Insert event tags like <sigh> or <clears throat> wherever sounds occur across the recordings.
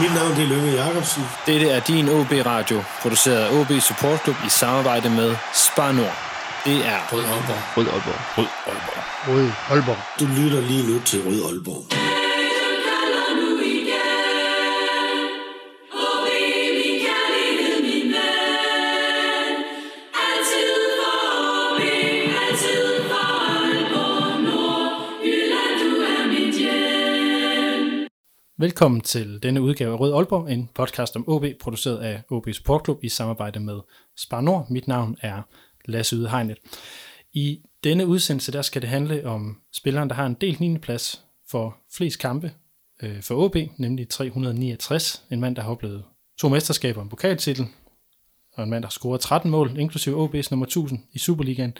Mit navn det er Lønge Jacobsen. Dette er din OB Radio, produceret af OB Support Club i samarbejde med Spar Nord. Det er Rød Aalborg. Rød Aalborg. Rød Aalborg. Rød Aalborg. Du lytter lige nu til Rød Aalborg. Velkommen til denne udgave af Rød Aalborg, en podcast om OB, produceret af OB Support Club i samarbejde med Spar Nord. Mit navn er Lasse Yde Hegnet. I denne udsendelse der skal det handle om spilleren, der har en delt 9. plads for flest kampe øh, for OB, nemlig 369. En mand, der har oplevet to mesterskaber og en pokaltitel, og en mand, der har scoret 13 mål, inklusive OB's nummer 1000 i Superligaen,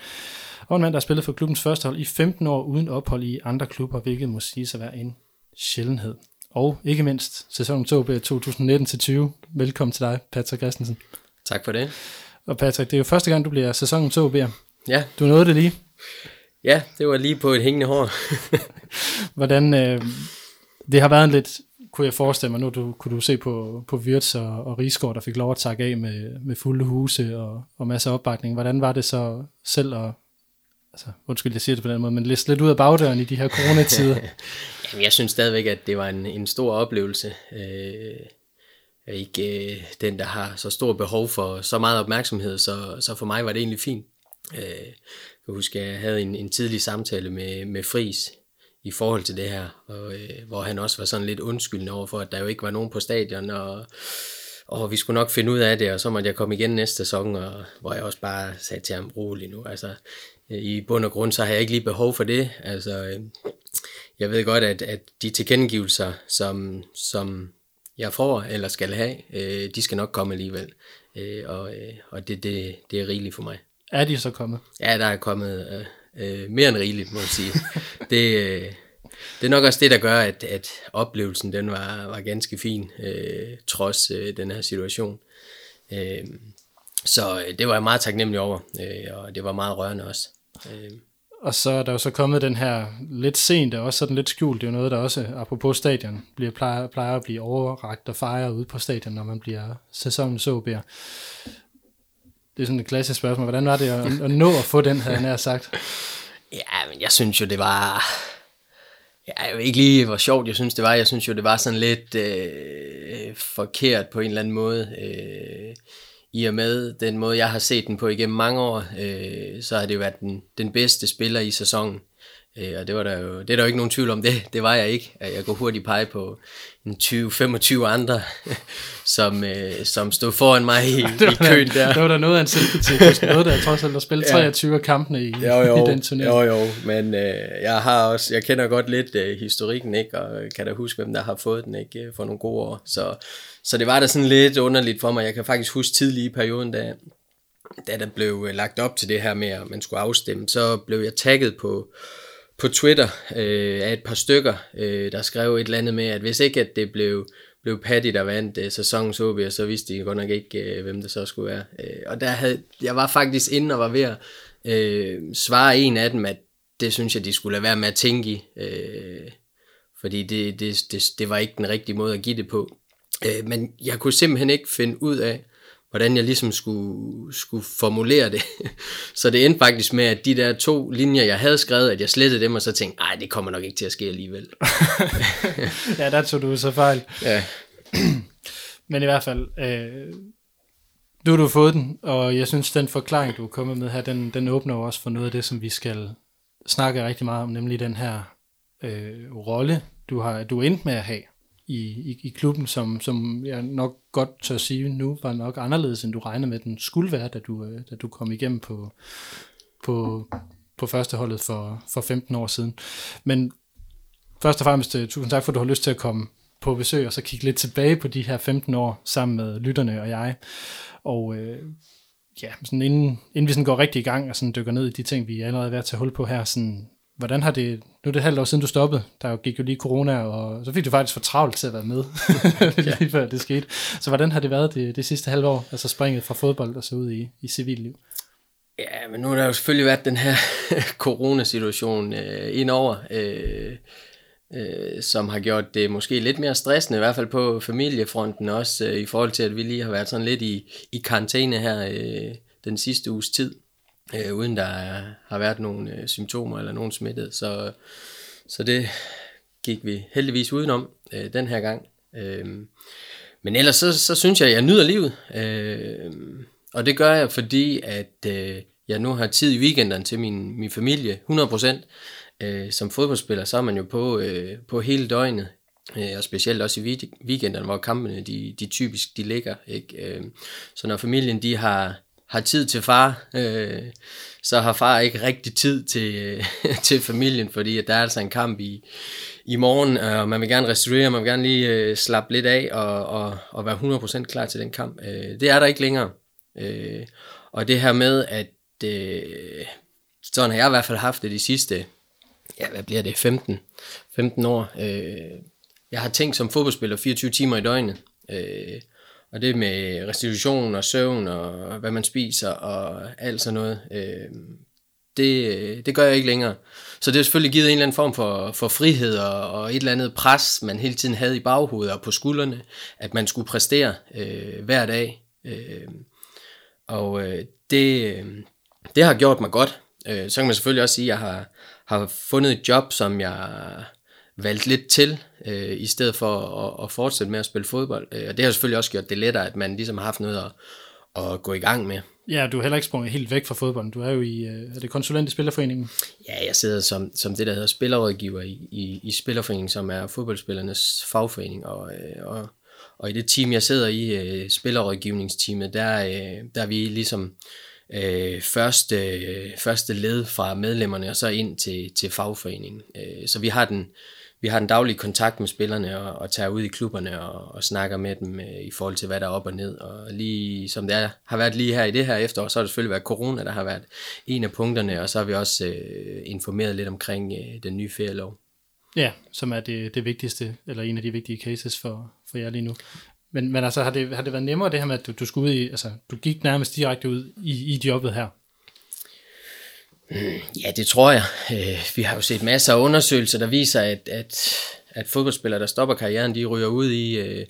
og en mand, der har spillet for klubbens første hold i 15 år uden ophold i andre klubber, hvilket må sige at være en sjældenhed. Og ikke mindst sæsonen 2 2019-20. Velkommen til dig, Patrick Christensen. Tak for det. Og Patrick, det er jo første gang, du bliver sæsonen 2 Ja, Du nåede det lige. ja det var lige på et hængende hår. <laughs> Hvordan, øh, det har været en lidt, kunne jeg forestille mig, nu du, kunne du se på, på Wirtz og, og Rigsgaard, der fik lov at takke af med, med fulde huse og, og masser af opbakning. Hvordan var det så selv at, altså, undskyld, jeg siger det på den måde, men liste lidt ud af bagdøren i de her coronatider? <laughs> Jamen, jeg synes stadigvæk, at det var en, en stor oplevelse. Øh, er ikke øh, den, der har så stor behov for så meget opmærksomhed, så, så for mig var det egentlig fint. Øh, jeg husker, jeg havde en, en tidlig samtale med, med Fris i forhold til det her, og, øh, hvor han også var sådan lidt undskyldende over for, at der jo ikke var nogen på stadion, og, og vi skulle nok finde ud af det, og så måtte jeg komme igen næste sæson, og, hvor jeg også bare sagde til ham, rolig nu, altså øh, i bund og grund, så har jeg ikke lige behov for det, altså øh, jeg ved godt, at, at de tilkendegivelser, som, som jeg får eller skal have, øh, de skal nok komme alligevel. Øh, og øh, og det, det, det er rigeligt for mig. er de så kommet? Ja, der er kommet øh, øh, mere end rigeligt, må jeg sige. <laughs> det, øh, det er nok også det, der gør, at, at oplevelsen den var, var ganske fin, øh, trods øh, den her situation. Øh, så øh, det var jeg meget taknemmelig over, øh, og det var meget rørende også. Øh, og så er der jo så kommet den her lidt sent, og også sådan lidt skjult. Det er jo noget, der også, apropos stadion, bliver, plejer, plejer at blive overragt og fejret ude på stadion, når man bliver sæsonens OB'er. Det er sådan et klassisk spørgsmål. Hvordan var det at, at nå at få den, havde jeg nær sagt? <laughs> Ja, men jeg synes jo, det var... Ja, jeg ved ikke lige, hvor sjovt jeg synes, det var. Jeg synes jo, det var sådan lidt øh, forkert på en eller anden måde. Øh, i og med den måde, jeg har set den på igennem mange år, øh, så har det jo været den, den bedste spiller i sæsonen. Øh, og det var der jo, det er der jo ikke nogen tvivl om det. Det var jeg ikke. Jeg går hurtigt pege på en 20-25 andre, <laughs> som, øh, som stod foran mig i, i køen der. Det var der noget af en selvkritik. Noget, der trods alt har spillet 23 af kampene i, jo, jo, <laughs> i den turnering. Jo, jo, men øh, jeg har også, jeg kender godt lidt øh, historikken, ikke, og kan da huske, hvem der har fået den, ikke, øh, for nogle gode år. Så, så det var da sådan lidt underligt for mig. Jeg kan faktisk huske tidlig i perioden, da, da der blev øh, lagt op til det her med, at man skulle afstemme, så blev jeg tagget på, på Twitter øh, af et par stykker, øh, der skrev et eller andet med, at hvis ikke at det blev, blev Patty, der vandt øh, sæsonens OB, så vidste de godt nok ikke, øh, hvem det så skulle være. Øh, og der havde, jeg var faktisk inde og var ved at øh, svare en af dem, at det synes jeg, de skulle lade være med at tænke i. Øh, fordi det, det, det, det var ikke den rigtige måde at give det på. Øh, men jeg kunne simpelthen ikke finde ud af, hvordan jeg ligesom skulle, skulle formulere det. <laughs> Så det endte faktisk med, at de der to linjer, jeg havde skrevet, at jeg slettede dem, og så tænkte, nej, det kommer nok ikke til at ske alligevel. <laughs> ja, der tog du så fejl. <laughs> ja. Men i hvert fald, øh, du har du fået den, og jeg synes, den forklaring, du er kommet med her, den, den åbner jo også for noget af det, som vi skal snakke rigtig meget om, nemlig den her øh, rolle, du har du endt med at have i, i, i klubben, som, som jeg nok godt tør sige nu, var nok anderledes, end du regnede med, den skulle være, da du, øh, da du kom igennem på, på, på førsteholdet for, for 15 år siden. Men først og fremmest, øh, tusind tak for, at du har lyst til at komme på besøg, og så kigge lidt tilbage på de her 15 år sammen med lytterne og jeg. Og øh, ja, sådan inden, inden vi sådan går rigtig i gang og sådan dykker ned i de ting, vi er allerede ved at tage hul på her, sådan, hvordan har det, nu er det et halvt år siden du stoppede, der gik jo lige corona, og så fik du faktisk for travlt til at være med, <laughs> <laughs> lige før det skete. Så hvordan har det været det, det sidste halve år, altså springet fra fodbold og så ud i, i civilliv? Ja, men nu har der jo selvfølgelig været den her <laughs> coronasituation øh, indover. Øh, øh, som har gjort det måske lidt mere stressende, i hvert fald på familiefronten også, øh, i forhold til, at vi lige har været sådan lidt i, i karantæne her øh, den sidste uges tid, øh, uden der har været nogen øh, symptomer eller nogen smittet. Så, så det gik vi heldigvis udenom øh, den her gang. Øh, men ellers så, så synes jeg, at jeg nyder livet. Øh, og det gør jeg, fordi at øh, jeg nu har tid i weekenderne til min, min familie, 100%. Øh, som fodboldspiller, så er man jo på, øh, på hele døgnet. Øh, og specielt også i weekenderne, hvor kampene de, de typisk de ligger. Ikke? Øh, så når familien de har, har tid til far, øh, så har far ikke rigtig tid til, øh, <laughs> til familien, fordi at der er altså en kamp i, i morgen, og man vil gerne restituere, man vil gerne lige øh, slappe lidt af og, og, og være 100% klar til den kamp. Øh, det er der ikke længere. Øh, og det her med, at øh, sådan har jeg i hvert fald haft det de sidste, ja hvad bliver det, 15, 15 år. Øh, jeg har tænkt som fodboldspiller 24 timer i døgnet. Øh, og det med restitution og søvn og hvad man spiser og alt sådan noget. Øhm, øh, det, det gør jeg ikke længere. Så det har selvfølgelig givet en eller anden form for, for frihed og, og et eller andet pres, man hele tiden havde i baghovedet og på skuldrene, at man skulle præstere øh, hver dag. Øh, og øh, det, øh, det har gjort mig godt. Øh, så kan man selvfølgelig også sige, at jeg har, har fundet et job, som jeg valgt lidt til, øh, i stedet for at, at fortsætte med at spille fodbold. Øh, og det har selvfølgelig også gjort det lettere, at man ligesom har haft noget at, at gå i gang med. Ja, du er heller ikke sprunget helt væk fra fodbolden. Du er jo i, øh, er det konsulent i Spillerforeningen? Ja, jeg sidder som, som det, der hedder spillerrådgiver i, i, i Spillerforeningen, som er fodboldspillernes fagforening. Og, øh, og, og i det team, jeg sidder i, øh, spillerrådgivningsteamet, der, der er vi ligesom øh, første, første led fra medlemmerne og så ind til, til fagforeningen. så vi har den, vi har den daglige kontakt med spillerne og, og tager ud i klubberne og, og snakker med dem øh, i forhold til, hvad der er op og ned. Og lige som det er, har været lige her i det her efterår, så har det selvfølgelig været corona, der har været en af punkterne, og så har vi også øh, informeret lidt omkring øh, den nye ferielov. Ja, som er det, det vigtigste, eller en af de vigtige cases for, for jer lige nu. Men, men altså, har det, har det været nemmere det her med, at du, du skulle ud i, altså, du gik nærmest direkte ud i, i jobbet her? Ja, det tror jeg. Øh, vi har jo set masser af undersøgelser, der viser, at, at, at fodboldspillere, der stopper karrieren, de ryger ud i, øh,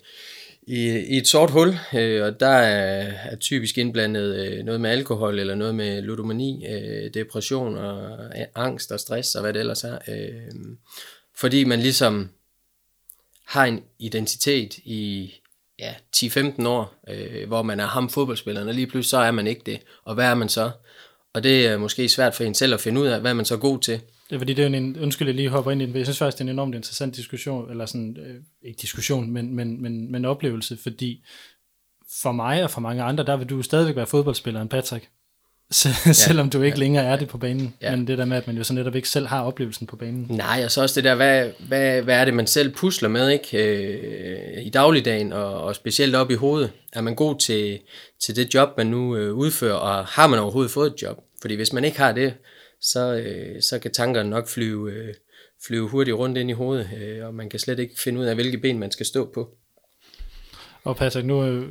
i, i et sort hul, øh, og der er, er typisk indblandet noget med alkohol, eller noget med ludomani, depression og angst og stress, og hvad det ellers er. Fordi man ligesom har en identitet i ja, 10-15 år, hvor man er ham fodboldspilleren, og lige pludselig så er man ikke det. Og hvad er man så? Og det er måske svært for en selv at finde ud af, hvad man så er god til. Det er fordi, det er en, undskyld, jeg lige hopper ind i den, jeg synes faktisk, det er en enormt interessant diskussion, eller sådan, øh, ikke diskussion, men, men, men, men oplevelse, fordi for mig og for mange andre, der vil du stadigvæk være fodboldspiller end Patrick ja, selvom du ikke ja, længere er det på banen. Ja. Men det der med, at man jo så netop ikke selv har oplevelsen på banen. Nej, og så også det der, hvad, hvad, hvad er det, man selv pusler med ikke øh, i dagligdagen, og, og specielt op i hovedet. Er man god til, til det job, man nu øh, udfører, og har man overhovedet fået et job? Fordi hvis man ikke har det, så, øh, så kan tankerne nok flyve, øh, flyve hurtigt rundt ind i hovedet, øh, og man kan slet ikke finde ud af, hvilke ben man skal stå på. Og Patrick, nu, øh,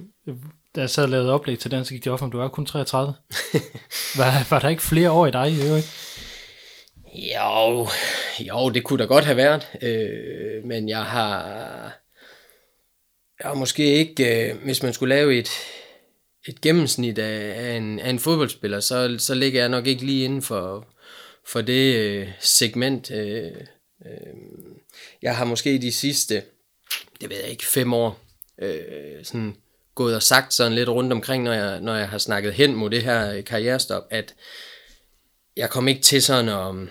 da jeg sad og lavede oplæg til den, så gik det op, om du er kun 33. <laughs> var, var der ikke flere år i dig i øvrigt? Jo, jo, det kunne da godt have været, øh, men jeg har, jeg har måske ikke, øh, hvis man skulle lave et, et gennemsnit af, af, en, af en fodboldspiller, så, så ligger jeg nok ikke lige inden for, for det øh, segment. Øh, øh, jeg har måske de sidste, det ved jeg ikke, fem år, øh, sådan gået og sagt sådan lidt rundt omkring, når jeg, når jeg har snakket hen mod det her karrierestop, at jeg kom ikke til sådan at,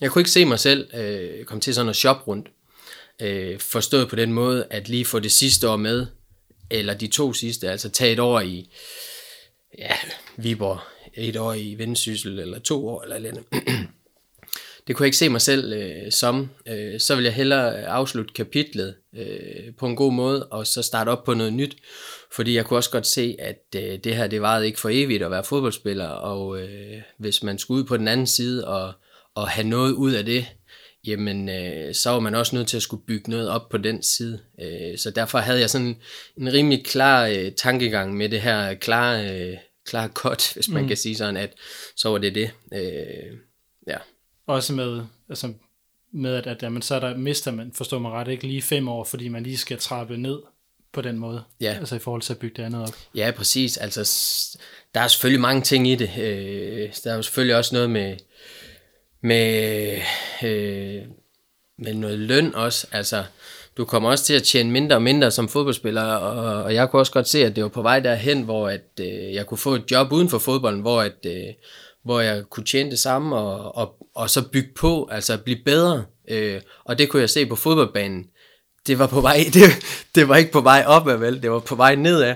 jeg kunne ikke se mig selv øh, komme til sådan at shoppe rundt. Øh, forstået på den måde, at lige få det sidste år med, eller de to sidste, altså tage et år i ja, Viborg, et år i Vendsyssel, eller to år, eller eller <clears throat> det kunne jeg ikke se mig selv øh, som. Øh, så vil jeg hellere afslutte kapitlet øh, på en god måde, og så starte op på noget nyt. Fordi jeg kunne også godt se, at øh, det her, det varede ikke for evigt at være fodboldspiller, og øh, hvis man skulle ud på den anden side og, og have noget ud af det, jamen øh, så var man også nødt til at skulle bygge noget op på den side. Øh, så derfor havde jeg sådan en rimelig klar øh, tankegang med det her klare, øh, klare cut, <laughs> hvis man mm. kan sige sådan, at så var det det. Øh, ja. Også med, altså med, at, at jamen, så er der, mister man, forstår man ret, ikke lige fem år, fordi man lige skal trappe ned på den måde. Ja. Altså i forhold til at bygge det andet op. Ja, præcis. Altså, der er selvfølgelig mange ting i det. Øh, der er jo selvfølgelig også noget med, med, øh, med noget løn også. Altså, du kommer også til at tjene mindre og mindre som fodboldspiller, og, og jeg kunne også godt se, at det var på vej derhen, hvor at, øh, jeg kunne få et job uden for fodbolden, hvor, at, øh, hvor jeg kunne tjene det samme, og, og, og så bygge på, altså blive bedre. Øh, og det kunne jeg se på fodboldbanen. Det var på vej, <laughs> det, det var ikke på vej opad, vel? Det var på vej nedad.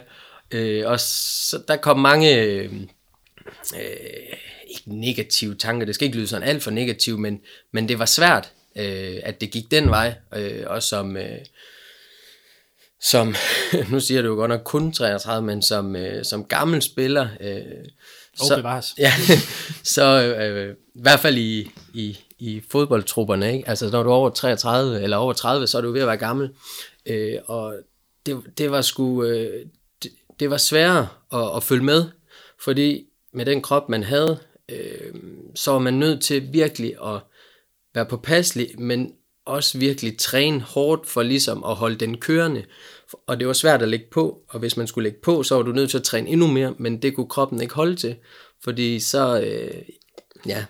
Øh, og så der kom mange, øh, ikke negative tanker, det skal ikke lyde sådan alt for negativt, men, men det var svært, øh, at det gik den vej, øh, og som, øh, som, <laughs> nu siger du jo godt nok kun 33, men som, øh, som gammel spiller, øh, Og bevares. <laughs> ja, så øh, i hvert fald i, i, i fodboldtrupperne, ikke? altså når du er over 33 eller over 30, så er du ved at være gammel, øh, og det, det var sgu, øh, det, det var sværere at, at følge med, fordi med den krop, man havde, øh, så var man nødt til virkelig at være påpasselig, men også virkelig træne hårdt for ligesom at holde den kørende. Og det var svært at lægge på, og hvis man skulle lægge på, så var du nødt til at træne endnu mere, men det kunne kroppen ikke holde til, fordi så, øh, ja,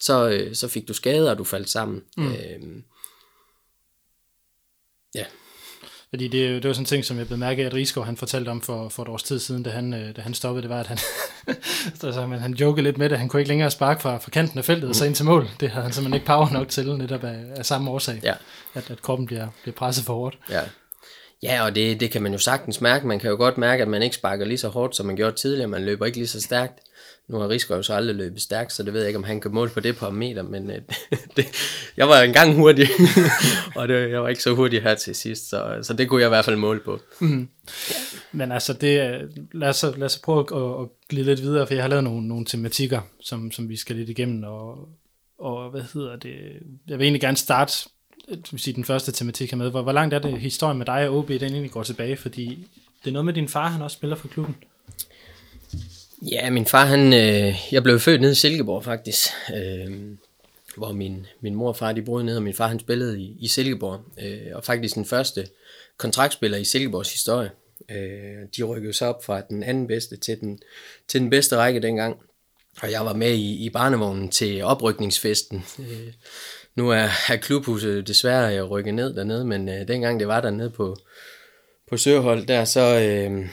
så, øh, så fik du skader, og du faldt sammen. Mm. Øh, ja, Fordi det, det var sådan en ting, som jeg bemærkede, at Rigsgaard han fortalte om for, for et års tid siden, da han, øh, da han stoppede, det var, at han, <laughs> altså, men han jokede lidt med det, han kunne ikke længere sparke fra, fra kanten af feltet og så ind til mål. Det havde han simpelthen ikke power nok til, netop af, af samme årsag, Ja. at, at kroppen bliver, bliver presset for hårdt. Ja, ja og det, det kan man jo sagtens mærke. Man kan jo godt mærke, at man ikke sparker lige så hårdt, som man gjorde tidligere. Man løber ikke lige så stærkt. Nu har Rigsgaard jo så aldrig løbet stærkt, så det ved jeg ikke, om han kan måle på det på en meter, men øh, <laughs> det, jeg var engang hurtig, <laughs> og det, jeg var ikke så hurtig her til sidst, så, så det kunne jeg i hvert fald måle på. Mhm. Men altså, det, lad, os, lad os prøve at, at glide lidt videre, for jeg har lavet nogle, nogle tematikker, som, som vi skal lidt igennem, og, og hvad hedder det, jeg vil egentlig gerne starte, øh, sige, den første tematik her med, hvor, hvor langt er det historien med dig og OB, den egentlig går tilbage, fordi det er noget med din far, han også spiller for klubben. Ja, min far, han, øh, jeg blev født nede i Silkeborg faktisk, øh, hvor min, min mor og far, de boede nede, og min far, han spillede i, i Silkeborg, øh, og faktisk den første kontraktspiller i Silkeborgs historie. Øh, de rykkede så op fra den anden bedste til den, til den bedste række dengang, og jeg var med i, i barnevognen til oprykningsfesten. Øh, nu er, er klubhuset desværre øh, rykket ned dernede, men øh, dengang det var dernede på, på Søhold der, så, øh,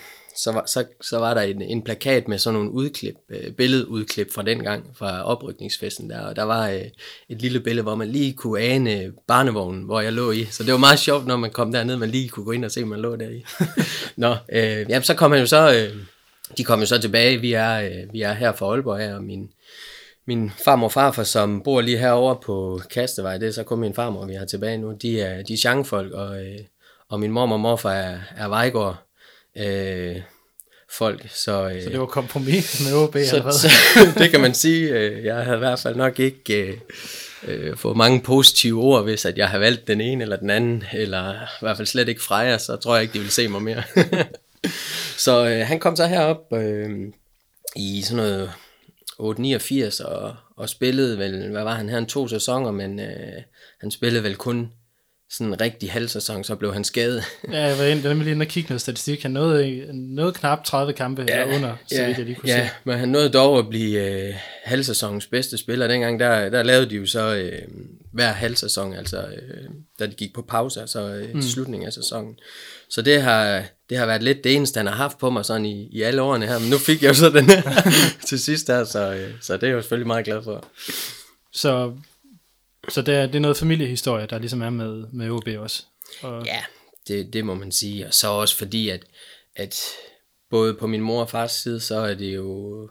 så, var, så, så var der en, en plakat med sådan nogle udklip, øh, billedudklip fra den gang, fra oprykningsfesten der, og der var øh, et lille billede, hvor man lige kunne ane barnevognen, hvor jeg lå i, så det var meget sjovt, når man kom derned, man lige kunne gå ind og se, man lå der i. <laughs> Nå, øh, ja, så kom han jo så, øh, de kom jo så tilbage, vi er, øh, vi er her fra Aalborg her, og min, min farmor og farfar, som bor lige herovre på Kastevej, det er så kun min farmor, vi har tilbage nu, de er, de er changfolk, og, øh, og min mor og morfar er, er Vejgaard øh, folk, så, øh, Så det var kompromis med OB, så, hvad? så <laughs> det kan man sige. Øh, Jeg havde i hvert fald nok ikke øh, øh, fået mange positive ord, hvis at jeg havde valgt den ene eller den anden, eller i hvert fald slet ikke Freja, så tror jeg ikke, de ville se mig mere. <laughs> så øh, han kom så herop øh, i sådan noget 8-89 og, og spillede vel, hvad var han her, en to sæsoner, men øh, han spillede vel kun sådan en rigtig halv sæson, så blev han skadet. Ja, jeg var inde, nemlig inde og kigge noget statistik. Han nåede, nåede knap 30 kampe ja, eller under, så ja, vidt jeg lige kunne ja, se. men han nåede dog at blive øh, halvsæsonens bedste spiller. Dengang der, der lavede de jo så øh, hver halvsæson, altså øh, da de gik på pause, altså øh, mm. slutningen af sæsonen. Så det har, det har været lidt det eneste, han har haft på mig sådan i, i alle årene her. Men nu fik jeg jo så den her <laughs> til sidst her, så, øh, så det er jeg jo selvfølgelig meget glad for. Så, så det, er, det er noget familiehistorie, der ligesom er med, med OB også. Og, Ja, det, det må man sige. Og så også fordi, at, at både på min mor og fars side, så er det jo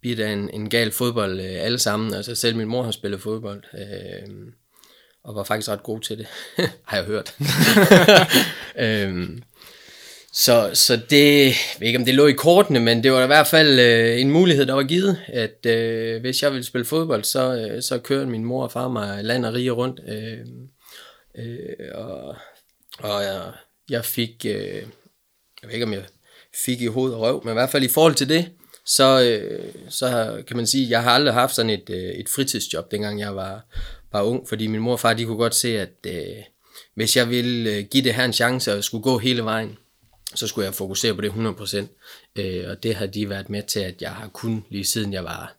bidt af en, en gal fodbold øh, alle sammen. Altså selv min mor har spillet fodbold, øh, og var faktisk ret god til det, <laughs> har jeg hørt. <laughs> <laughs> øh, så, så det, jeg ved ikke om det lå i kortene, men det var i hvert fald øh, en mulighed, der var givet, at øh, hvis jeg ville spille fodbold, så, øh, så kørte min mor og far mig land og rige rundt. Øh, øh, og og jeg, jeg fik, øh, jeg ved ikke om jeg fik i hoved og røv, men i hvert fald i forhold til det, så, øh, så kan man sige, jeg har aldrig haft sådan et, øh, et fritidsjob, dengang jeg var, var ung, fordi min mor og far, de kunne godt se, at øh, hvis jeg ville øh, give det her en chance og skulle gå hele vejen, så skulle jeg fokusere på det 100%. Øh, og det har de været med til, at jeg har kun lige siden jeg var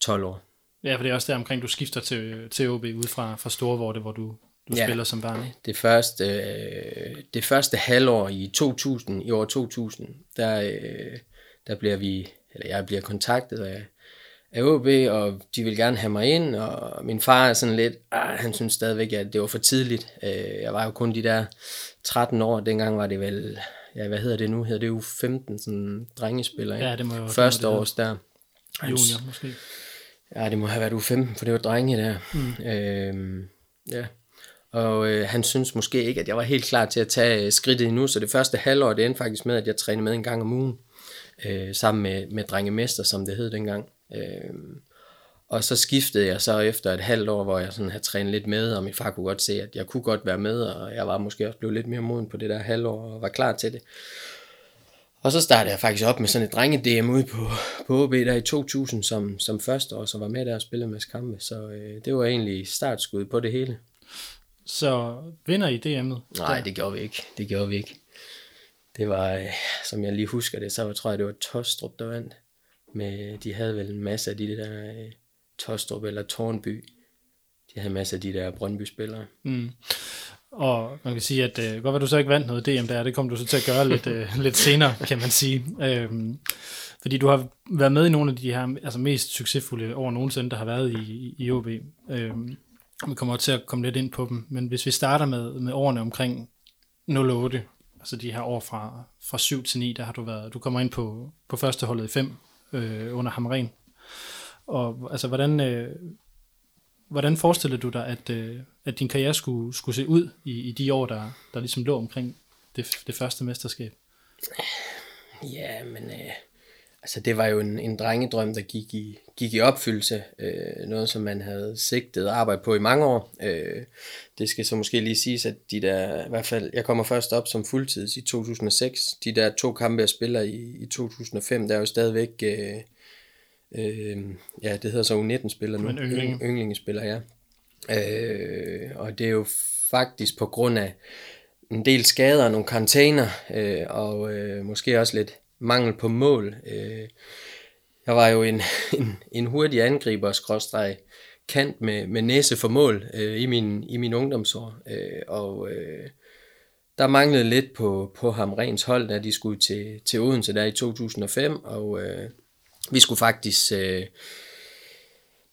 12 år. Ja, for det er også der omkring, du skifter til, til OB ud fra, fra Storvorte, hvor du, du ja. spiller som barn. Det første, øh, det første halvår i 2000, i år 2000, der, øh, der bliver vi, eller jeg bliver kontaktet af, af OB, og de vil gerne have mig ind, og min far er sådan lidt, ah, han synes stadigvæk, at det var for tidligt. Øh, jeg var jo kun de der 13 år, dengang var det vel, ja, hvad hedder det nu? Hedder det jo 15, sådan drengespiller, Ja, det må jo Første års der. Junior måske. Ja, det må have været u 15, for det var drenge der. Mm. Øhm, ja. Og øh, han synes måske ikke, at jeg var helt klar til at tage skridtet endnu, så det første halvår, det endte faktisk med, at jeg trænede med en gang om ugen, øh, sammen med, med drengemester, som det hed dengang. Øh, og så skiftede jeg så efter et halvt år, hvor jeg sådan havde trænet lidt med, og min far kunne godt se, at jeg kunne godt være med, og jeg var måske også blevet lidt mere moden på det der halvår, og var klar til det. Og så startede jeg faktisk op med sådan et drenge-DM ude på, på OB der i 2000 som, som første år, så var med der og spillede med kampe. Så øh, det var egentlig startskud på det hele. Så vinder I DM'et? Nej, det gjorde vi ikke. Det gjorde vi ikke. Det var, øh, som jeg lige husker det, så tror jeg, det var Tostrup, der vandt. Med, de havde vel en masse af de der øh, Tostrup eller Tornby. De havde masser masse af de der Brøndby-spillere. Mm. Og man kan sige, at øh, godt var du så ikke vandt noget DM der, det kom du så til at gøre lidt, øh, <laughs> lidt senere, kan man sige. Øhm, fordi du har været med i nogle af de her altså mest succesfulde over nogensinde, der har været i, i OB. Øhm, vi kommer til at komme lidt ind på dem, men hvis vi starter med, med årene omkring 08, altså de her år fra, fra 7 til 9, der har du været, du kommer ind på, på første holdet i 5 øh, under Hamren. Og altså, hvordan, øh, hvordan forestillede du dig, at, øh, at din karriere skulle, skulle se ud i, i de år, der, der ligesom lå omkring det, det første mesterskab? Ja, men øh, altså det var jo en, en drengedrøm, der gik i, gik i opfyldelse. Øh, noget, som man havde sigtet arbejde på i mange år. Øh, det skal så måske lige siges, at de der, i hvert fald, jeg kommer først op som fuldtids i 2006. De der to kampe, jeg spiller i, i 2005, der er jo stadigvæk... Øh, øh, ja, det hedder så U19-spiller nu. Men ynglinge. Yndlingespiller, ja. Øh, og det er jo faktisk på grund af en del skader, nogle karantæner, øh, og øh, måske også lidt mangel på mål. Øh, jeg var jo en, <laughs> en, en hurtig angriber, skråstreg, kant med, med næse for mål øh, i, min, i min ungdomsår, øh, og øh, der manglede lidt på, på ham rens hold, da de skulle til, til Odense der i 2005, og øh, vi skulle faktisk øh,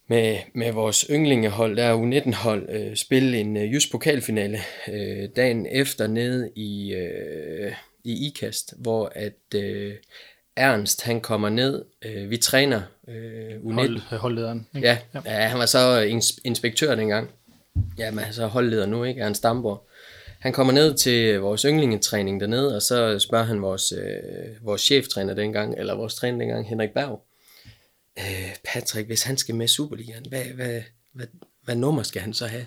med, med vores yndlingehold, der er U19-hold, øh, spille en øh, jysk pokalfinale øh, dagen efter nede i, øh, i IKAST, hvor at øh, Ernst han kommer ned. Øh, vi træner øh, U19. Hold, holdlederen. Ikke? Ja, ja. ja, han var så ins- inspektør dengang. Ja, men så holdleder nu, ikke? Ernst Damborg. Han kommer ned til vores yndlingetræning dernede, og så spørger han vores, øh, vores cheftræner dengang, eller vores træner dengang, Henrik Berg, øh, Patrick, hvis han skal med Superligaen, hvad, hvad, hvad, hvad nummer skal han så have?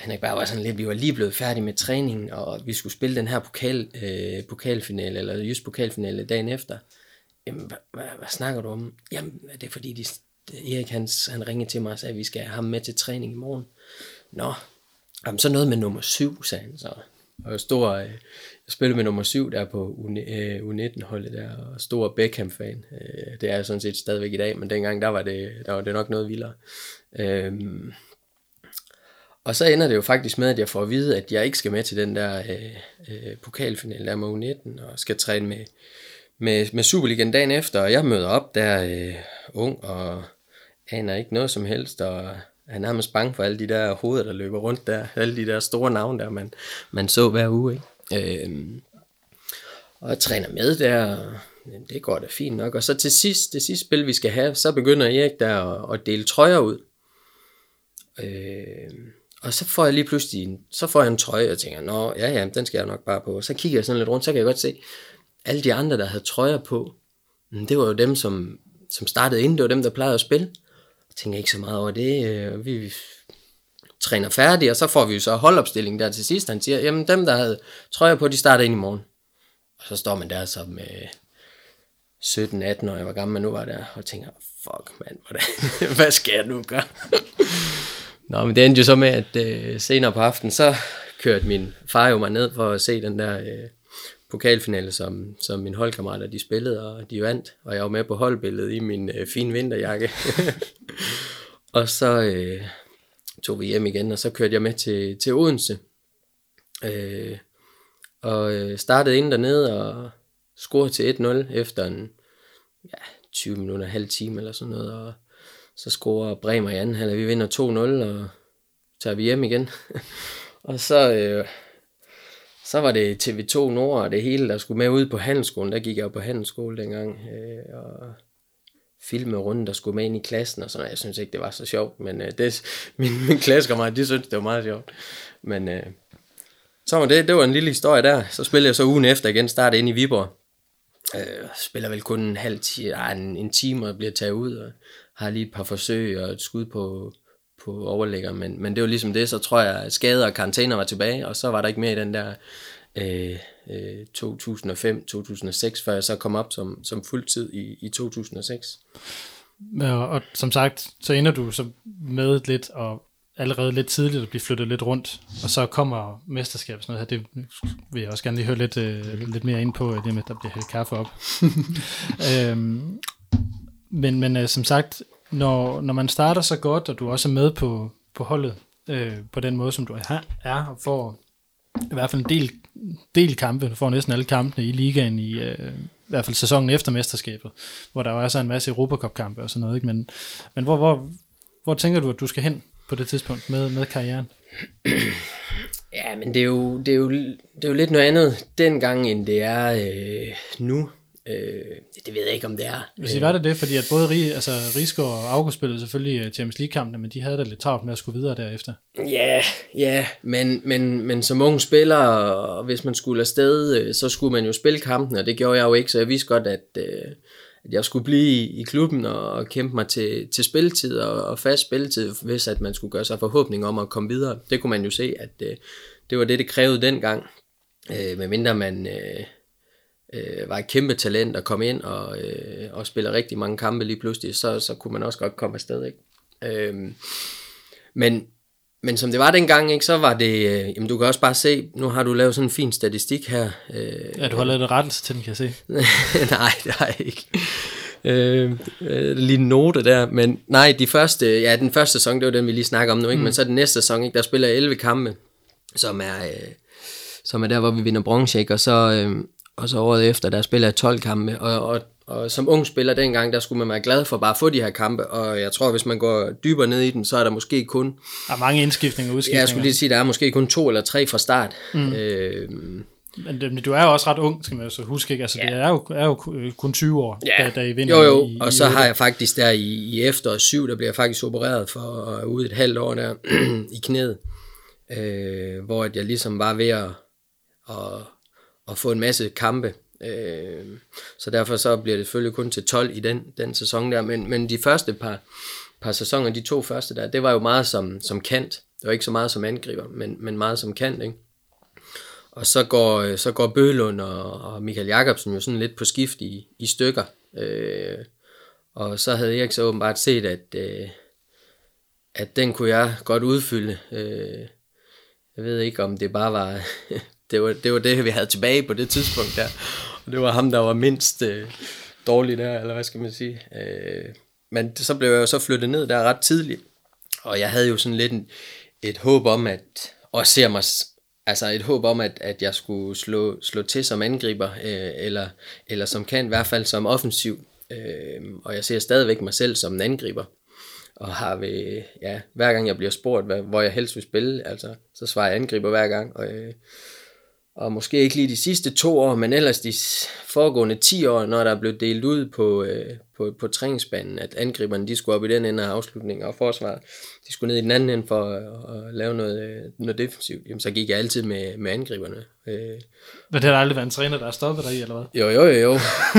Henrik Berg var sådan lidt, vi var lige blevet færdige med træningen, og vi skulle spille den her pokal, øh, pokalfinale, eller just pokalfinale dagen efter. Jamen, hvad, hvad, hvad snakker du om? Jamen, det er fordi, de, Erik han, han ringede til mig og sagde, at vi skal have ham med til træning i morgen. Nå, jamen, så noget med nummer syv, sagde han så. Og jeg, stor, øh, jeg spillede med nummer syv der på U19-holdet øh, der, og stor Beckham-fan. Øh, det er jeg sådan set stadigvæk i dag, men dengang der var det, der var det nok noget vildere. Øhm, og så ender det jo faktisk med, at jeg får at vide, at jeg ikke skal med til den der øh, øh, pokalfinale der med U19, og skal træne med, med, med Superligaen dagen efter, og jeg møder op der øh, ung, og aner ikke noget som helst, og er nærmest bange for alle de der hoveder, der løber rundt der, alle de der store navne der, man, man så hver uge, ikke? Øhm, og jeg træner med der, Jamen, det går da fint nok, og så til sidst, det sidste spil, vi skal have, så begynder Erik der at, at dele trøjer ud. Øhm, og så får jeg lige pludselig en, så får jeg en trøje, og tænker, nå, ja, ja, den skal jeg nok bare på. Så kigger jeg sådan lidt rundt, så kan jeg godt se, alle de andre, der havde trøjer på, mm, det var jo dem, som, som startede inden, det var dem, der plejede at spille. Jeg tænker ikke så meget over det. øh, Vi træner færdigt, og så får vi jo så holdopstilling der til sidst. Han siger, jamen dem, der havde trøjer på, de starter ind i morgen. Og så står man der så med 17-18 år, jeg var gammel men nu var der, og tænker, fuck mand, hvordan, <laughs> hvad skal jeg nu gøre? <laughs> Nå, men det endte jo så med, at øh, senere på aftenen, så kørte min far jo mig ned for at se den der øh, pokalfinale, som, som mine holdkammerater de spillede, og de vandt. Og jeg var med på holdbilledet i min øh, fine vinterjakke. <laughs> og så øh, tog vi hjem igen, og så kørte jeg med til, til Odense. Øh, og øh, startede ind dernede og scorede til 1-0 efter en ja, 20 minutter, halv time eller sådan noget. Og så scorer Bremer i anden halvleg. Vi vinder 2-0, og tager vi hjem igen. <laughs> og så, øh, så var det TV2 Nord og det hele, der skulle med ud på handelsskolen. Der gik jeg jo på handelsskole dengang. Øh, og filme rundt, der skulle med ind i klassen og sådan noget. Jeg synes ikke, det var så sjovt, men øh, det, <laughs> min, min klassekammerater, de synes, det var meget sjovt. Men øh, så var det, det var en lille historie der. Så spillede jeg så ugen efter igen, startede ind i Viborg. Øh, spiller vel kun en halv time, en, en time og bliver taget ud, og har lige et par forsøg og et skud på, på overlægger, men, men det var ligesom det, så tror jeg, at skader og karantæner var tilbage, og så var der ikke mere i den der øh, øh, 2005-2006, før jeg så kom op som, som fuldtid i, i 2006. Ja, og som sagt, så ender du så med lidt og allerede lidt tidligt at blive flyttet lidt rundt, og så kommer mesterskab sådan noget her, det vil jeg også gerne lige høre lidt, øh, lidt mere ind på, det med, at der bliver hældt kaffe op. <laughs> øhm, men men øh, som sagt, når, når man starter så godt, og du også er med på, på holdet, øh, på den måde, som du er, er og får i hvert fald en del, del kampe, du får næsten alle kampene i ligaen i, øh, i hvert fald sæsonen efter mesterskabet, hvor der jo er så en masse Europacup-kampe og sådan noget, ikke? Men, men hvor, hvor, hvor tænker du, at du skal hen på det tidspunkt med, med karrieren? Ja, men det er, jo, det, er jo, det er jo lidt noget andet dengang, end det er øh, nu. Øh, det ved jeg ikke, om det er. Hvis I var det det, fordi at både Rig, altså Rigsgaard og August spillede selvfølgelig øh, Champions League-kampene, men de havde da lidt travlt med at skulle videre derefter. Ja, ja, men, men, men som ung spiller, og hvis man skulle afsted, øh, så skulle man jo spille kampen, og det gjorde jeg jo ikke, så jeg vidste godt, at, øh, at jeg skulle blive i, i klubben og, kæmpe mig til, til spilletid og, og fast spilletid, hvis at man skulle gøre sig forhåbning om at komme videre. Det kunne man jo se, at det var det, det krævede dengang, medmindre man... Øh, øh, var et kæmpe talent at komme ind og, øh, og spille rigtig mange kampe lige pludselig, så, så kunne man også godt komme afsted. Ikke? Øh, men, men som det var dengang, ikke, så var det, øh, jamen du kan også bare se, nu har du lavet sådan en fin statistik her. Øh, ja, du har lavet et rettelse til den, kan jeg se. <laughs> nej, det har jeg ikke. Øh, øh, lige en note der, men nej, de første, ja, den første sæson, det var den, vi lige snakker om nu, ikke? Mm. men så den næste sæson, ikke, der spiller jeg 11 kampe, som er, øh, som er der, hvor vi vinder bronze, ikke? og så, øh, og så året efter, der spiller jeg 12 kampe, og, og, og som ung spiller dengang, der skulle man være glad for bare at få de her kampe, og jeg tror, hvis man går dybere ned i den, så er der måske kun... Der er mange indskiftninger og udskiftninger. Jeg skulle lige sige, der er måske kun to eller tre fra start. Mm. Øh, men du er jo også ret ung, skal man så huske, ikke? Altså, ja. det er jo, er jo kun 20 år, ja. da, da I vinder. Jo, jo, i, og så har jeg faktisk der i, i efteråret 7, der bliver jeg faktisk opereret for uh, ude et halvt år der <clears throat> i knæet, øh, hvor jeg ligesom var ved at, at, at få en masse kampe, Øh, så derfor så bliver det selvfølgelig kun til 12 i den, den sæson der, men, men de første par, par sæsoner, de to første der, det var jo meget som, som kant. Det var ikke så meget som angriber, men, men meget som kant, ikke? Og så går, så går Bølund og, og Michael Jakobsen jo sådan lidt på skift i, i stykker. Øh, og så havde Erik så åbenbart set, at, øh, at den kunne jeg godt udfylde. Øh, jeg ved ikke, om det bare var <laughs> det var, det var det, vi havde tilbage på det tidspunkt der. Og det var ham, der var mindst øh, dårlig der, eller hvad skal man sige. Øh, men så blev jeg jo så flyttet ned der ret tidligt. Og jeg havde jo sådan lidt en, et håb om, at, og ser mig, altså et håb om, at, at jeg skulle slå, slå til som angriber, øh, eller, eller som kan, i hvert fald som offensiv. Øh, og jeg ser stadigvæk mig selv som en angriber og har ved, ja, hver gang jeg bliver spurgt, hvad, hvor jeg helst vil spille, altså, så svarer jeg angriber hver gang, og, øh, og måske ikke lige de sidste to år, men ellers de foregående 10 år, når der er blevet delt ud på, øh, på, på træningsbanen, at angriberne de skulle op i den ende af afslutningen, og forsvaret de skulle ned i den anden ende for at, at lave noget, øh, noget defensivt, jamen så gik jeg altid med, med angriberne. Øh. Men det har aldrig været en træner, der har stoppet dig i, eller hvad? Jo, jo, jo. jo.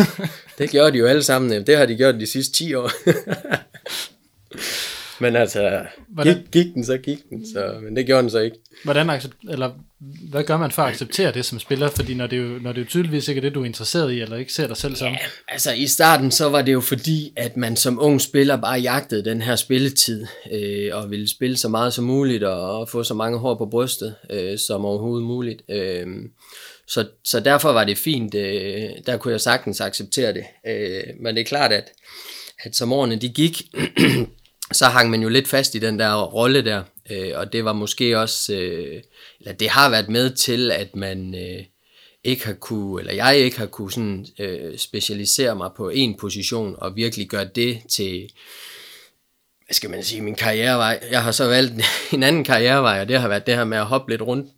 <laughs> det gjorde de jo alle sammen. Det har de gjort de sidste 10 år. <laughs> Men altså, Hvordan- gik, gik den, så gik den. Så, men det gjorde den så ikke. Hvordan accept, eller hvad gør man for at acceptere det som spiller? Fordi når det, jo, når det jo tydeligvis ikke er det, du er interesseret i, eller ikke ser dig selv som. Ja. Altså i starten så var det jo fordi, at man som ung spiller bare jagtede den her spilletid, øh, og ville spille så meget som muligt, og, og få så mange hår på brystet øh, som overhovedet muligt. Øh, så, så derfor var det fint, øh, der kunne jeg sagtens acceptere det. Øh, men det er klart, at, at som årene de gik, <clears throat> så hang man jo lidt fast i den der rolle der, øh, og det var måske også, øh, eller det har været med til, at man øh, ikke har kunne, eller jeg ikke har kunne sådan, øh, specialisere mig på en position, og virkelig gøre det til, hvad skal man sige, min karrierevej. Jeg har så valgt <laughs> en anden karrierevej, og det har været det her med at hoppe lidt rundt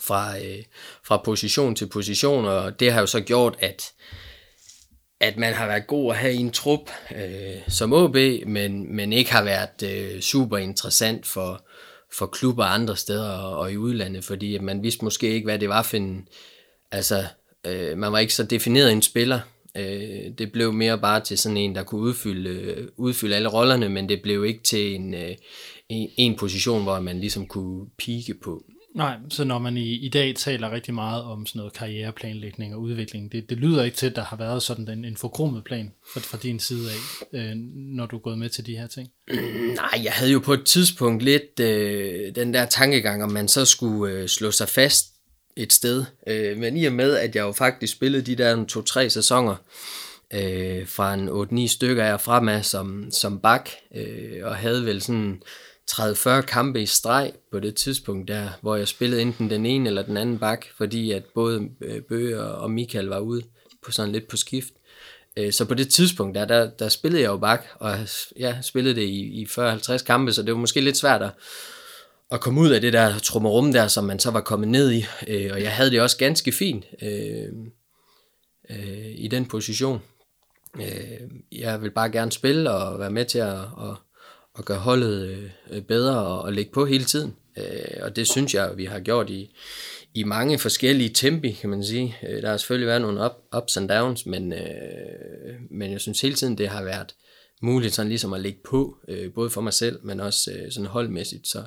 fra, øh, fra position til position, og det har jo så gjort, at at man har været god at have i en trup øh, som OB, men, men ikke har været øh, super interessant for, for klubber andre steder og, og i udlandet, fordi at man vidste måske ikke, hvad det var for en... Altså, øh, man var ikke så defineret en spiller. Øh, det blev mere bare til sådan en, der kunne udfylde, øh, udfylde alle rollerne, men det blev ikke til en, øh, en, en position, hvor man ligesom kunne pike på. Nej, så når man i, i dag taler rigtig meget om sådan noget karriereplanlægning og udvikling, det, det lyder ikke til, at der har været sådan en, en forkrummet plan fra, fra din side af, øh, når du er gået med til de her ting. <clears throat> Nej, jeg havde jo på et tidspunkt lidt øh, den der tankegang, om man så skulle øh, slå sig fast et sted. Øh, men i og med, at jeg jo faktisk spillede de der to-tre sæsoner, øh, fra en 8-9 stykker af fremad som, som bak, øh, og havde vel sådan 30-40 kampe i streg på det tidspunkt der, hvor jeg spillede enten den ene eller den anden bak, fordi at både øh, Bøge og Michael var ude på sådan lidt på skift. Øh, så på det tidspunkt der, der, der spillede jeg jo bak, og ja, spillede det i, i 40-50 kampe, så det var måske lidt svært at, at komme ud af det der trummerum der, som man så var kommet ned i. Øh, og jeg havde det også ganske fint øh, øh, i den position. Jeg vil bare gerne spille og være med til at, at, at gøre holdet øh, bedre og, og lægge på hele tiden. Øh, og det synes jeg, vi har gjort i, i mange forskellige tempi, kan man sige. Øh, der har selvfølgelig været nogle up, ups and downs, men, men jeg synes hele tiden, det har været muligt sådan ligesom at lægge på, både for mig selv, men også sådan holdmæssigt. Så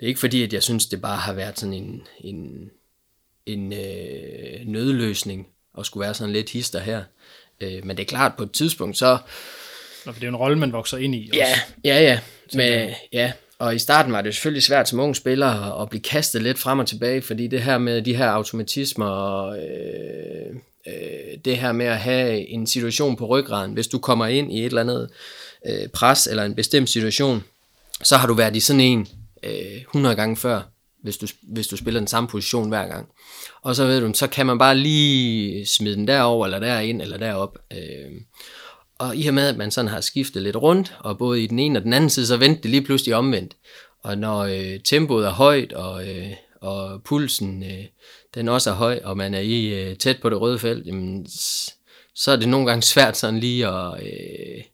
det er ikke fordi, at jeg synes, det bare har været sådan en, en, en øh, nødløsning at skulle være sådan lidt hister her. Øh, men det er klart, på et tidspunkt, så Nå, for det er jo en rolle, man vokser ind i. Ja, Også. ja, ja. Med, ja. Og i starten var det selvfølgelig svært som ung spiller at blive kastet lidt frem og tilbage, fordi det her med de her automatismer og øh, øh, det her med at have en situation på ryggraden, hvis du kommer ind i et eller andet øh, pres eller en bestemt situation, så har du været i sådan en øh, 100 gange før, hvis du, hvis du spiller den samme position hver gang. Og så ved du, så kan man bare lige smide den derover eller derind eller derop. Øh, og i og med, at man sådan har skiftet lidt rundt, og både i den ene og den anden side, så vendte det lige pludselig omvendt. Og når øh, tempoet er højt, og, øh, og pulsen øh, den også er høj, og man er i øh, tæt på det røde felt, jamen, så er det nogle gange svært sådan lige at, øh,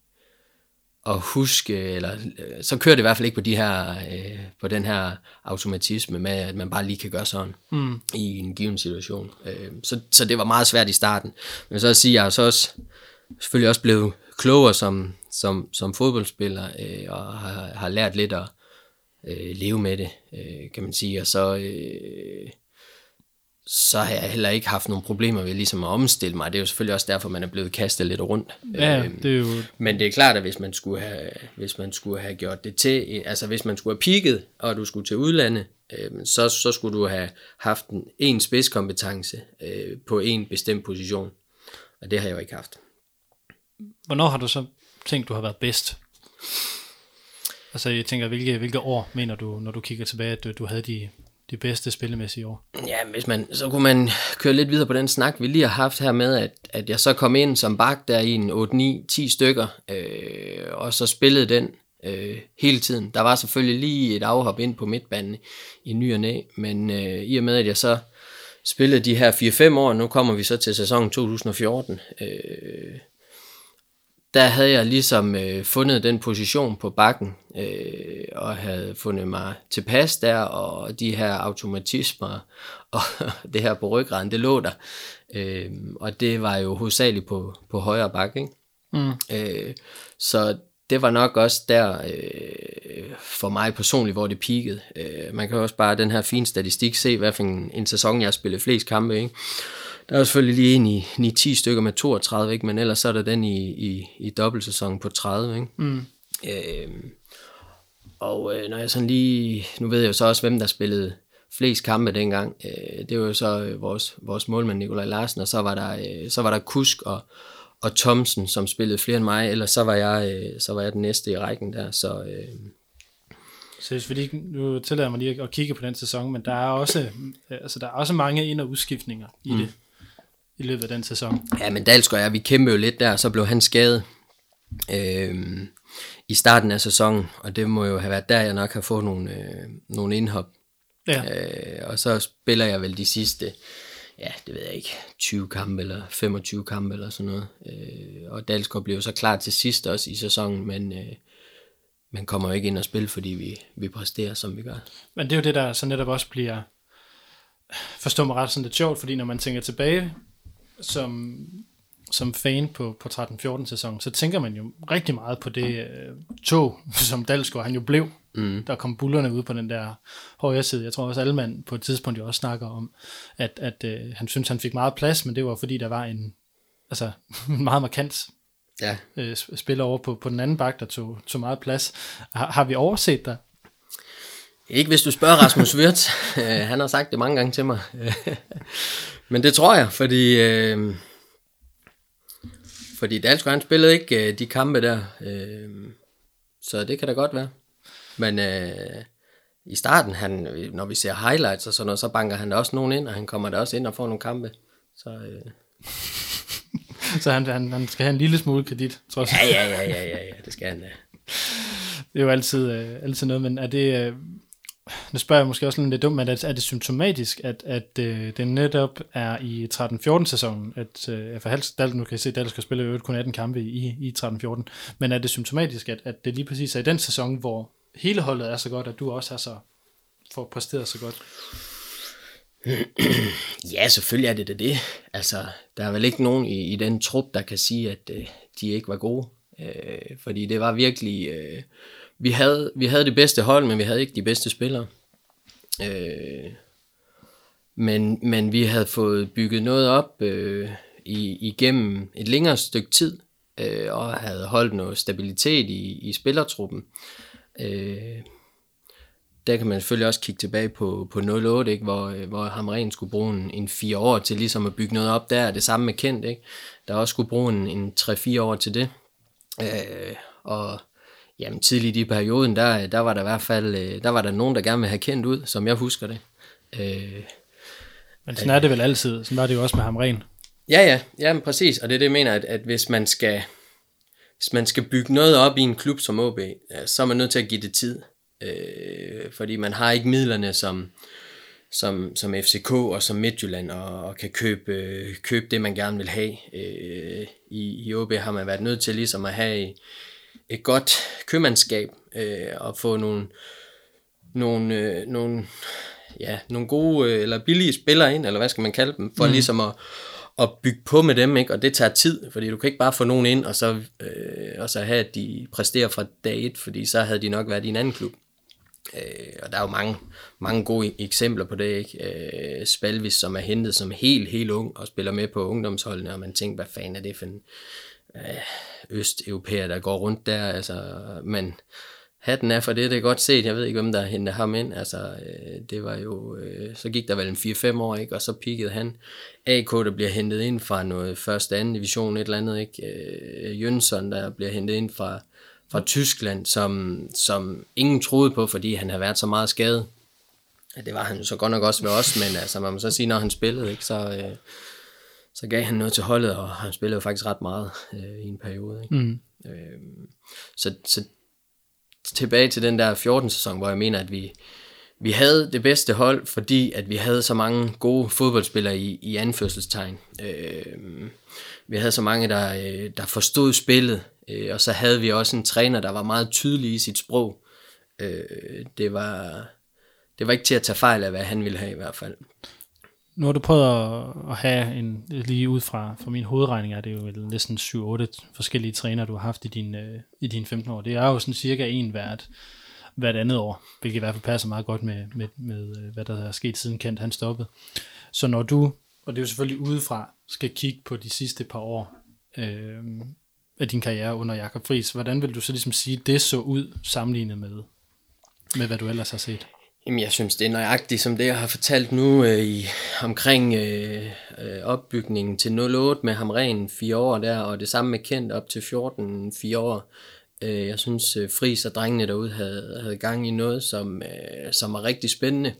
at huske, eller øh, så kører det i hvert fald ikke på, de her, øh, på den her automatisme med, at man bare lige kan gøre sådan mm. i en given situation. Øh, så, så det var meget svært i starten. Men så at sige, jeg er så også selvfølgelig også blevet klogere som, som, som fodboldspiller, øh, og har, har lært lidt at øh, leve med det, øh, kan man sige. Og så, øh, så har jeg heller ikke haft nogen problemer ved ligesom at omstille mig. Det er jo selvfølgelig også derfor, man er blevet kastet lidt rundt. Ja, Øhm, det er jo... men det er klart, at hvis man skulle have, hvis man skulle have gjort det til, altså hvis man skulle have pigget, og du skulle til udlandet, øh, så, så skulle du have haft en, en spidskompetence øh, på en bestemt position. Og det har jeg jo ikke haft. Hvornår har du så tænkt, du har været bedst? Altså, jeg tænker, hvilke, hvilke år mener du, når du kigger tilbage, at du, du havde de, de bedste spillemæssige år? Ja, hvis man, så kunne man køre lidt videre på den snak, vi lige har haft her med, at, at jeg så kom ind som bak der i en 8-9-10 stykker, øh, og så spillede den øh, hele tiden. Der var selvfølgelig lige et afhop ind på midtbanen i ny og næ, men øh, i og med, at jeg så spillede de her 4-5 år, nu kommer vi så til sæsonen 2014, øh, der havde jeg ligesom øh, fundet den position på bakken, øh, og havde fundet mig tilpas der, og de her automatismer, <laughs> og det her på ryggraden, det lå der. Øh, og det var jo hovedsageligt på, på højre bakke, ikke? Mm. Øh, så det var nok også der øh, for mig personligt, hvor det peakede. Øh, man kan også bare den her fine statistik se, hvad for en, en sæson, jeg har spillet flest kampe. Ikke? Der er selvfølgelig lige en i, i 10 stykker med 32, ikke? men ellers er der den i, i, i dobbeltsæsonen på 30. Ikke? Mm. Øh, og øh, når jeg sådan lige, nu ved jeg jo så også, hvem der spillede flest kampe dengang. Øh, det var jo så øh, vores, vores målmand Nikolaj Larsen, og så var der, øh, så var der Kusk og, og Thomsen, som spillede flere end mig, eller så var jeg, øh, så var jeg den næste i rækken der, så... Øh, så hvis vi lige, nu tillader mig lige at kigge på den sæson, men der er også, øh, altså der er også mange ind- og udskiftninger i mm. det, i løbet af den sæson. Ja, men Dalsgaard og jeg, vi kæmpede jo lidt der, så blev han skadet øh, i starten af sæsonen, og det må jo have været der, jeg nok har fået nogle, øh, nogle indhop. Ja. Øh, og så spiller jeg vel de sidste, ja, det ved jeg ikke, 20 kampe eller 25 kampe eller sådan noget. Øh, og Dalsgaard blev så klar til sidst også i sæsonen, men øh, man kommer jo ikke ind og spille, fordi vi, vi præsterer, som vi gør. Men det er jo det, der så netop også bliver, forstå mig ret sådan lidt sjovt, fordi når man tænker tilbage som, som fan på, på 13-14 sæsonen, så tænker man jo rigtig meget på det øh, tog, <laughs> som Dalsgaard han jo blev. Mm. Der kom bullerne ud på den der højre side. Jeg tror også, alle mand på et tidspunkt jo også snakker om, at, at øh, han synes, han fik meget plads, men det var fordi, der var en, altså, <laughs> en meget markant ja. øh, spiller over på, på den anden bak, der tog, tog meget plads. Har, har vi overset dig? Ikke hvis du spørger Rasmus Wirtz. <laughs> Øh, han har sagt det mange gange til mig. Men det tror jeg, fordi... Øh, fordi Dalsgaard, han spillede ikke øh, de kampe der. Øh, så det kan da godt være. Men øh, i starten, han, når vi ser highlights og sådan noget, så banker han også nogen ind, og han kommer da også ind og får nogle kampe. Så, øh. <laughs> så han, han, han skal have en lille smule kredit, trods ja, ja, ja, ja, ja, ja, det skal han da. Det er jo altid, øh, altid noget, men er det, øh, nu spørger jeg måske også lidt dumt, men er, er det symptomatisk, at, at øh, det netop er i 13-14 sæsonen, at øh, for Dal, nu kan jeg se, at Dallas skal spille øvrigt kun 18 kampe i, i 13-14, men er det symptomatisk, at, at det lige præcis er i den sæson, hvor hele holdet er så godt, at du også er så får præsteret så godt? <clears throat> Ja, selvfølgelig er det det. det. Altså, der er vel ikke nogen i, i den trup, der kan sige, at øh, de ikke var gode. Øh, fordi det var virkelig... Øh, vi, havde, vi havde det bedste hold, men vi havde ikke de bedste spillere. Øh, men, men vi havde fået bygget noget op øh, i, igennem et længere stykke tid, øh, og havde holdt noget stabilitet i, i spillertruppen. Øh, der kan man selvfølgelig også kigge tilbage på, på 08, ikke? Hvor, øh, hvor Hamren skulle bruge en, en fire år til ligesom at bygge noget op der. Det samme med Kent, ikke? der også skulle bruge en, en 3-4 år til det. Øh, og jamen, tidligt i perioden, der, der var der i hvert fald øh, der var der nogen, der gerne ville have Kent ud, som jeg husker det. Øh, men sådan er det vel altid. Sådan var det jo også med Hamren. Ja, ja, ja men præcis. Og det er det, jeg mener, at, at hvis man skal hvis man skal bygge noget op i en klub som OB, så er man nødt til at give det tid. Øh, fordi man har ikke midlerne som, som, som FCK og som Midtjylland og, og kan købe, øh, købe det, man gerne vil have. Øh, i, I OB har man været nødt til ligesom at have et godt købmandskab øh, og få nogle, nogle, øh, nogle, ja, nogle gode øh, eller billige spillere ind, eller hvad skal man kalde dem, for mm. ligesom at, at bygge på med dem, ikke? og det tager tid, fordi du kan ikke bare få nogen ind, og så, øh, og så have, at de præsterer fra dag et, fordi så havde de nok været i en anden klub. Øh, og der er jo mange, mange gode eksempler på det, ikke? Øh, Spalvis, som er hentet som helt, helt ung, og spiller med på ungdomsholdene, og man tænker, hvad fanden er det for en øh, østeuropæer, der går rundt der, altså, men hatten er for det, det er godt set. Jeg ved ikke, hvem der hentede ham ind. Altså, øh, det var jo, øh, så gik der vel en 4-5 år, ikke? og så pikkede han. AK, der bliver hentet ind fra noget første, anden division, et eller andet, ikke? Øh, Jønsson, der bliver hentet ind fra, fra Tyskland, som, som ingen troede på, fordi han havde været så meget skadet. Ja, det var han jo så godt nok også ved os, men altså, man må så sige, når han spillede, ikke, så, øh, så gav han noget til holdet, og han spillede jo faktisk ret meget øh, i en periode. Ikke? Mm. Øh, så, så tilbage til den der 14. sæson, hvor jeg mener, at vi, vi havde det bedste hold, fordi at vi havde så mange gode fodboldspillere i, i anførselstegn. Øh, vi havde så mange, der, øh, der forstod spillet, øh, og så havde vi også en træner, der var meget tydelig i sit sprog. Øh, det, var, det var ikke til at tage fejl af, hvad han ville have i hvert fald nu har du prøvet at, at have en, lige ud fra, fra min hovedregning, er det jo vel næsten 7-8 forskellige træner, du har haft i din, øh, i dine 15 år. Det er jo sådan cirka en hvert, hvert andet år, hvilket i hvert fald passer meget godt med, med, med øh, hvad der er sket siden Kent han stoppede. Så når du, og det er jo selvfølgelig udefra, skal kigge på de sidste par år øh, af din karriere under Jakob Friis, hvordan vil du så ligesom sige, det så ud sammenlignet med, med hvad du ellers har set? Jamen, jeg synes, det er nøjagtigt som det, jeg har fortalt nu øh, i, omkring øh, øh, opbygningen til 08 med Hamren fire år der, og det samme med Kent op til 14 fire år. Øh, jeg synes, øh, Fris og drengene derude havde, havde gang i noget, som, øh, som var rigtig spændende.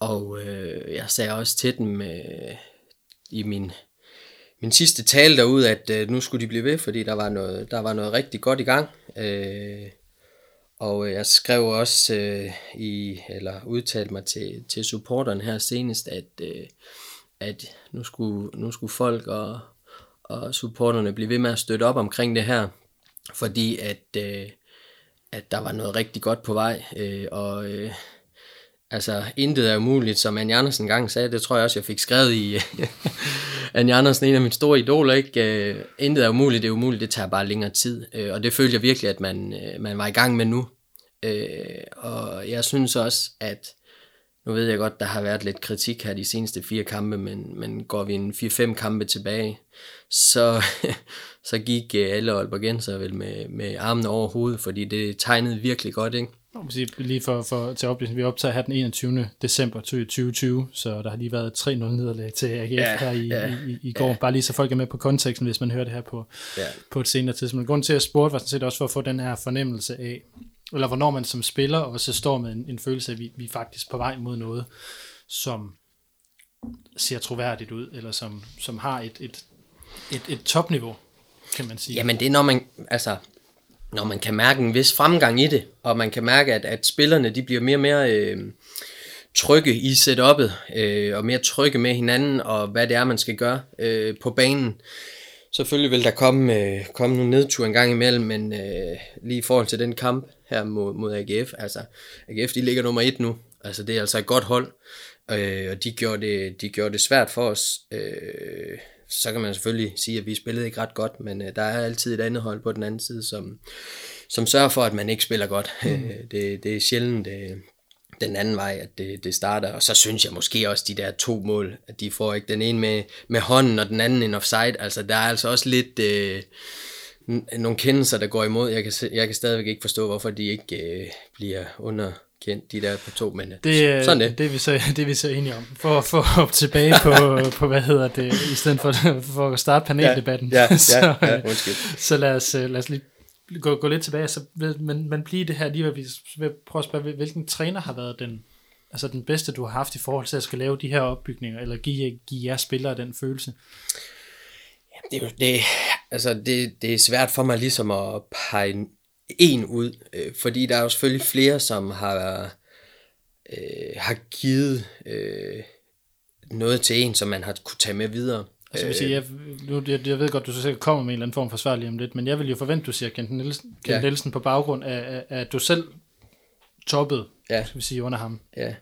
Og øh, jeg sagde også til dem øh, i min, min sidste tale derude, at øh, nu skulle de blive ved, fordi der var noget, der var noget rigtig godt i gang. Øh, og øh, jeg skrev også øh, i, eller udtalte mig til, til supporteren her senest, at, øh, at nu, skulle, nu skulle folk og, og supporterne blive ved med at støtte op omkring det her, fordi at, øh, at der var noget rigtig godt på vej, øh, og øh, altså intet er umuligt, som Anja Andersen engang sagde, det tror jeg også, jeg fik skrevet i <laughs> Anja Andersen, en af mine store idoler, ikke? Øh, intet er umuligt, det er umuligt, det tager bare længere tid, øh, og det følte jeg virkelig, at man, øh, man var i gang med nu, øh, og jeg synes også, at nu ved jeg godt, der har været lidt kritik her de seneste fire kampe, men, men går vi en 4-5 kampe tilbage, så, <laughs> så gik øh, alle Aalborgenser vel med, med armene over hovedet, fordi det tegnede virkelig godt, ikke? Lige for, for til oplysning, vi optager her den 21. december 2020, så der har lige været 3-0 nederlag til AGF ja, her i, ja, i, i går. Ja. Bare lige så folk er med på konteksten, hvis man hører det her på, ja. på et senere tidspunkt. Grunden til at spurgte var sådan set også for at få den her fornemmelse af, eller hvornår man som spiller også står med en, en følelse af, at vi, vi er faktisk på vej mod noget, som ser troværdigt ud, eller som, som har et, et, et, et topniveau, kan man sige. Jamen det er når man, altså, når man kan mærke en vis fremgang i det, og man kan mærke, at, at spillerne de bliver mere og mere øh, trygge i setup'et, øh, og mere trygge med hinanden, og hvad det er, man skal gøre øh, på banen. Selvfølgelig vil der komme, øh, komme nogle nedture en gang imellem, men øh, lige i forhold til den kamp her mod, mod AGF, altså AGF de ligger nummer et nu, altså det er altså et godt hold, øh, og de gjorde, det, de gjorde det svært for os. Øh, så kan man selvfølgelig sige, at vi spillede ikke ret godt, men øh, der er altid et andet hold på den anden side, som, som sørger for, at man ikke spiller godt. Mm. Øh, det, det er sjældent det, den anden vej, at det, det starter. Og så synes jeg måske også, de der to mål, at de får ikke den ene med, med hånden, og den anden en offside. Altså, der er altså også lidt... Øh, nogle kendelser, der går imod. Jeg kan, jeg kan stadigvæk ikke forstå, hvorfor de ikke øh, bliver underkendt, de der på to, men det, øh, sådan det. Det er vi så, <laughs> det er vi så enige om. For, for at hoppe tilbage på, <laughs> på, hvad hedder det, i stedet for, <laughs> for at starte paneldebatten. Ja, ja, så, ja, ja så lad os, lad os lige gå, gå lidt tilbage, så, men, men blive det her, lige hvad vi vil prøve at spørge, hvilken træner har været den, altså den bedste, du har haft i forhold til at skal lave de her opbygninger, eller give, give jer spillere den følelse? det, er det, altså det, det er svært for mig ligesom at pege en ud, øh, fordi der er jo selvfølgelig flere, som har, øh, har givet øh, noget til en, som man har kunne tage med videre. Altså, vil sige, jeg, nu, jeg, jeg ved godt, du så sikkert kommer med en eller anden form for svar lige om lidt, men jeg vil jo forvente, du siger Kent Nielsen, Kent ja. Nielsen på baggrund af, af, af, at du selv toppede, ja. skal vi sige, under ham. Ja.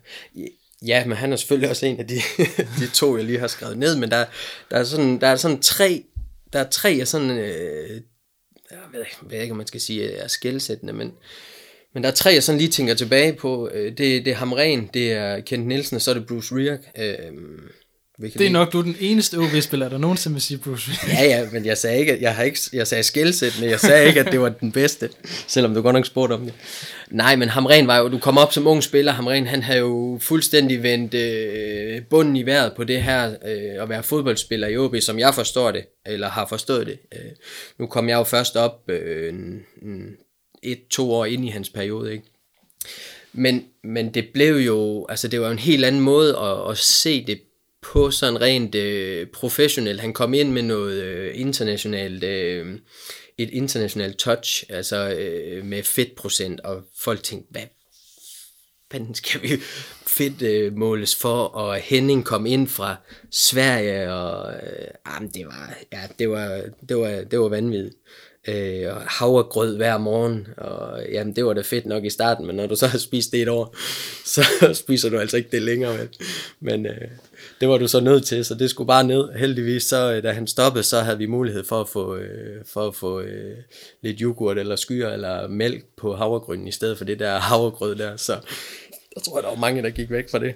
Ja, men han er selvfølgelig også en af de, <laughs> de to, jeg lige har skrevet ned, men der, der, er, sådan, der er sådan tre, der er tre af sådan, øh, jeg ved, jeg ved ikke, om man skal sige, er skældsættende, men, men der er tre, jeg sådan lige tænker tilbage på. Øh, det, det er Hamren, det er Kent Nielsen, og så er det Bruce Rierk. Øh, det er nok, du er den eneste OB-spiller, der nogensinde vil sige Bruce Willis. ja, ja, men jeg sagde ikke, jeg, har ikke, jeg sagde skældsættende, jeg sagde ikke, at det var den bedste, selvom du godt nok spurgte om det. Nej, men Hamren var jo, du kom op som ung spiller, Hamren han havde jo fuldstændig vendt øh, bunden i vejret på det her, øh, at være fodboldspiller i OB, som jeg forstår det, eller har forstået det. Øh, nu kom jeg jo først op øh, et, to år ind i hans periode, ikke? Men, men det blev jo, altså det var jo en helt anden måde at, at se det på sådan rent øh, professionelt. Han kom ind med noget øh, internationalt, øh, et internationalt touch, altså øh, med fedtprocent, og folk tænkte, hvad fanden skal vi <laughs> fedt øh, måles for, og Henning kom ind fra Sverige, og øh, jamen, det var, ja, det var, det var, det var vanvittigt. øh, og havregrød hver morgen, og jamen det var da fedt nok i starten, men når du så har spist det et år, <laughs> så spiser du altså ikke det længere, vel? men øh, det var du så nødt til, så det skulle bare ned. Heldigvis, så øh, da han stoppede, så havde vi mulighed for at få, øh, for at få øh, lidt yoghurt eller skyer eller mælk på havregrynen, i stedet for det der havregrød der, så jeg tror, der var mange, der gik væk fra det.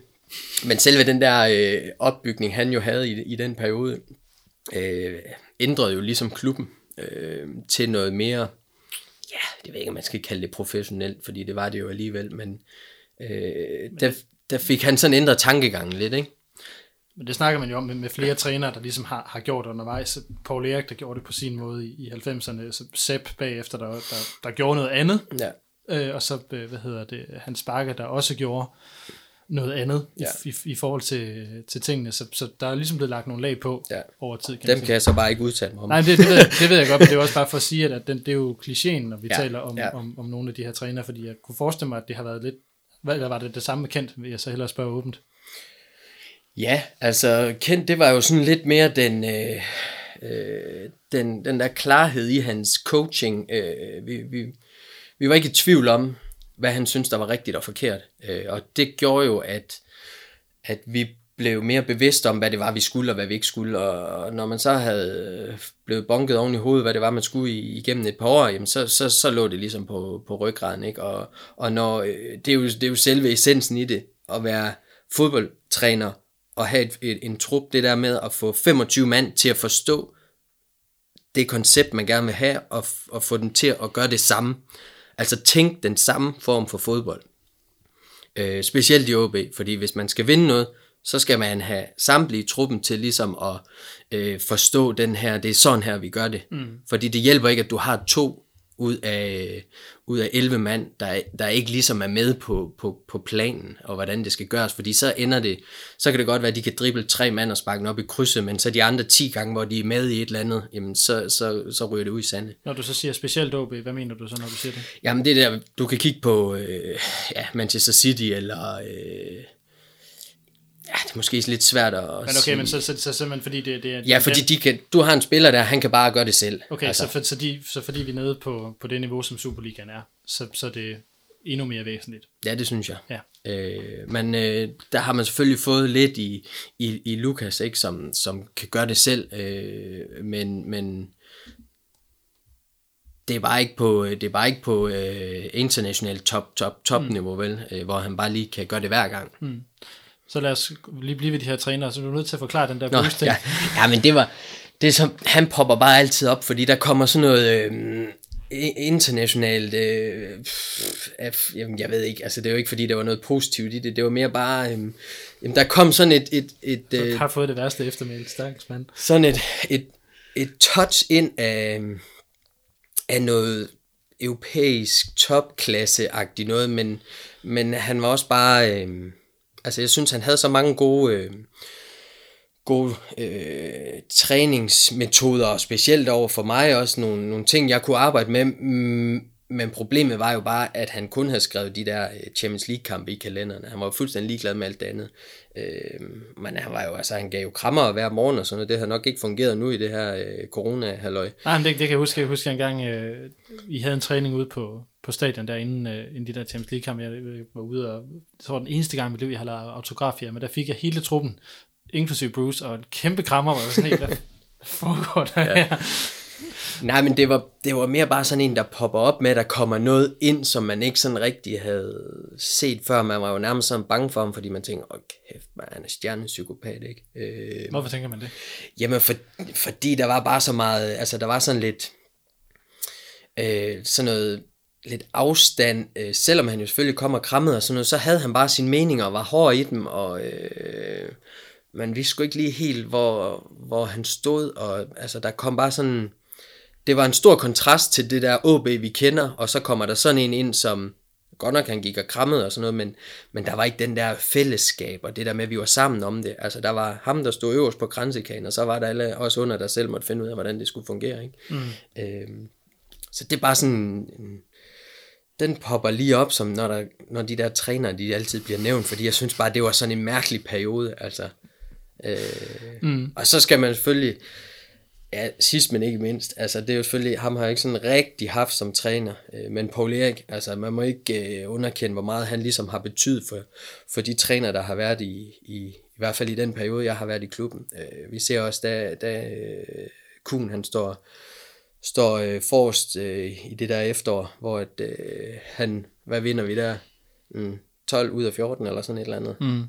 Men selve den der øh, opbygning, han jo havde i, i den periode, øh, ændrede jo ligesom klubben øh, til noget mere, ja, det ved jeg ikke, om man skal kalde det professionelt, fordi det var det jo alligevel, men øh, der, der fik han sådan ændret tankegangen lidt, ikke? Men det snakker man jo om med, med flere trænere, der ligesom har, har gjort undervejs. Paul Erik, der gjorde det på sin måde i, i 90'erne, så Sepp bagefter, der, der, der gjorde noget andet. Ja. Øh, og så, øh, hvad hedder det, Hans Bakke, der også gjorde noget andet ja. i, i, i forhold til, til tingene. Så, så der er ligesom blevet lagt nogle lag på Ja. over tid. Kan Dem kan jeg så bare ikke udtale mig om. Nej, det, det, ved jeg, det ved jeg godt, men det er <laughs> også bare for at sige, at, at den, det er jo klichéen, når vi ja. Taler om, ja. ja. om, om nogle af de her trænere, fordi jeg kunne forestille mig, at det har været lidt, hvad, var det det samme Kent, vil jeg så hellere spørge åbent. Ja, altså Kent, det var jo sådan lidt mere den, øh, øh, den, den der klarhed i hans coaching. Øh, vi, vi, vi var ikke i tvivl om, hvad han synes der var rigtigt og forkert. Øh, og det gjorde jo, at, at vi blev mere bevidste om, hvad det var, vi skulle og hvad vi ikke skulle. Og når man så havde blevet bonket oven i hovedet, hvad det var, man skulle i- igennem et par år, jamen så, så, så lå det ligesom på, på ryggraden. Ikke? Og, og når, øh, det, er jo, det er jo selve essensen i det, at være fodboldtræner og have et, et, en trup, det der med at få 25 mand til at forstå det koncept, man gerne vil have, og, og få dem til at gøre det samme. Altså tænk den samme form for fodbold. Øh, specielt i OB, fordi hvis man skal vinde noget, så skal man have samtlige i truppen til ligesom at øh, forstå den her, det er sådan her, vi gør det. Mm. Fordi det hjælper ikke, at du har to ud af, ud af 11 mand, der, der ikke ligesom er med på, på, på planen, og hvordan det skal gøres, fordi så ender det, så kan det godt være, at de kan drible tre mand og sparke den op i krydset, men så de andre 10 gange, hvor de er med i et eller andet, jamen så, så, så ryger det ud i sande. Når du så siger specielt OB, hvad mener du så, når du siger det? Jamen det der, du kan kigge på øh, ja, Manchester City, eller øh, ja, det er måske lidt svært at Men okay, sige. men så, så, så simpelthen fordi det, det er... Ja, fordi de kan, du har en spiller der, han kan bare gøre det selv. Okay, altså. så, for, så, de, så fordi vi er nede på, på det niveau, som Superligaen er, så, så er det endnu mere væsentligt. Ja, det synes jeg. Ja. Øh, men øh, der har man selvfølgelig fået lidt i, i, i Lukas, ikke, som, som kan gøre det selv, øh, men, men det er bare ikke på, det er bare ikke på øh, internationalt top, top, top mm. niveau, vel, øh, hvor han bare lige kan gøre det hver gang. Mm. Så lad os lige blive ved de her trænere, så er du nødt til at forklare den der Nå, boost ja. ja, men det var, det er som, han popper bare altid op, fordi der kommer sådan noget øh, internationalt, øh, pff, jamen, jeg ved ikke, altså det er jo ikke fordi, der var noget positivt i det, det var mere bare, øh, jamen, der kom sådan et, et, et, Jeg øh, har fået det værste eftermæl, stakkels mand. sådan et, et, et touch ind af, af noget europæisk topklasse-agtigt noget, men, men han var også bare, øh, altså jeg synes, han havde så mange gode, øh, gode øh, træningsmetoder, og specielt over for mig også nogle, nogle ting, jeg kunne arbejde med, mm, men problemet var jo bare, at han kun havde skrevet de der øh, Champions League-kampe i kalenderen. Han var jo fuldstændig ligeglad med alt det andet. Øh, men han var jo, altså, han gav jo krammer hver morgen og sådan noget. Det har nok ikke fungeret nu i det her øh, corona-halløj. Nej, men det, det kan jeg huske. Jeg husker en gang, øh, I havde en træning ude på, på stadion der, inden, øh, inden de der Champions League-kampe. Jeg øh, var ude, og det var den eneste gang i mit liv, jeg har lavet autografier, men der fik jeg hele truppen, inklusive Bruce, og en kæmpe krammer, var sådan helt, hvad <laughs> foregår der ja. her? Nej, men det var, det var mere bare sådan en, der popper op med, at der kommer noget ind, som man ikke sådan rigtig havde set før. Man var jo nærmest sådan bange for ham, fordi man tænker, åh kæft, man han er stjernepsykopat, ikke? Øh, Hvorfor tænker man det? Jamen, for, fordi der var bare så meget, altså der var sådan lidt, øh, sådan noget, lidt afstand, øh, selvom han jo selvfølgelig kom og krammede og sådan noget, så havde han bare sine meninger og var hård i dem, og øh, man vidste sgu ikke lige helt, hvor, hvor han stod, og altså der kom bare sådan, det var en stor kontrast til det der OB, vi kender, og så kommer der sådan en ind, som godt nok han gik og krammede og sådan noget, men, men der var ikke den der fællesskab, og det der med, at vi var sammen om det. Altså, der var ham, der stod øverst på kransekagen, og så var der alle også under, der selv måtte finde ud af, hvordan det skulle fungere. Ikke? Mm. Øhm, så det er bare sådan, en- den popper lige op, som når, der, når de der trænere, de altid bliver nævnt, fordi jeg synes bare, det var sådan en mærkelig periode, altså. Øh, mm. Og så skal man selvfølgelig, Ja, sidst men ikke mindst. Altså, det er jo selvfølgelig, ham har jeg ikke sådan rigtig haft som træner, øh, men Paul Erik, altså, man må ikke øh, underkende, hvor meget han ligesom har betydet for, for de træner, der har været i, i, i hvert fald i den periode, jeg har været i klubben. Øh, vi ser også, da, da øh, Kuhn, han står, står øh, forrest øh, i det der efterår, hvor at, øh, han, hvad vinder vi der? Mm, 12 ud af 14 eller sådan et eller andet. Mm.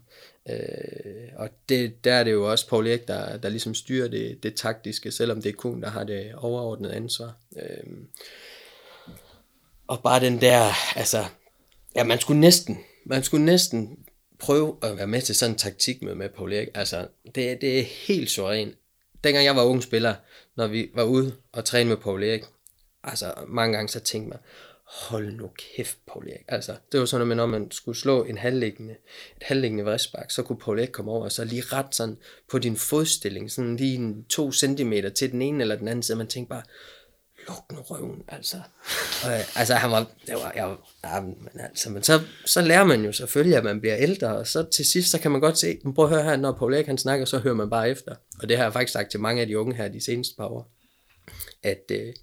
Øh, og det, der er det jo også Paul Erik, der, der ligesom styrer det, det taktiske, selvom det er Kuhn, der har det overordnede ansvar. Øh, og bare den der, altså, ja, man skulle næsten, man skulle næsten prøve at være med til sådan en taktik med, med Paul Erik. Altså, det, det er helt suveræn. Dengang jeg var ung spiller, når vi var ude og træne med Paul Erik, altså mange gange så tænkte man, hold nu kæft, Paul Erik. Altså, det var sådan, at når man skulle slå en halvliggende, et halvliggende vristbak, så kunne Paul Erik komme over og så lige ret sådan på din fodstilling, sådan lige en to centimeter til den ene eller den anden side, man tænkte bare, luk nu røven, altså. Og, øh, altså, han var, det var, jeg, ja, men altså, men så, så lærer man jo selvfølgelig, at man bliver ældre, og så til sidst, så kan man godt se, men prøv at høre her, når Paul Erik han snakker, så hører man bare efter. Og det har jeg faktisk sagt til mange af de unge her de seneste par år, at øh,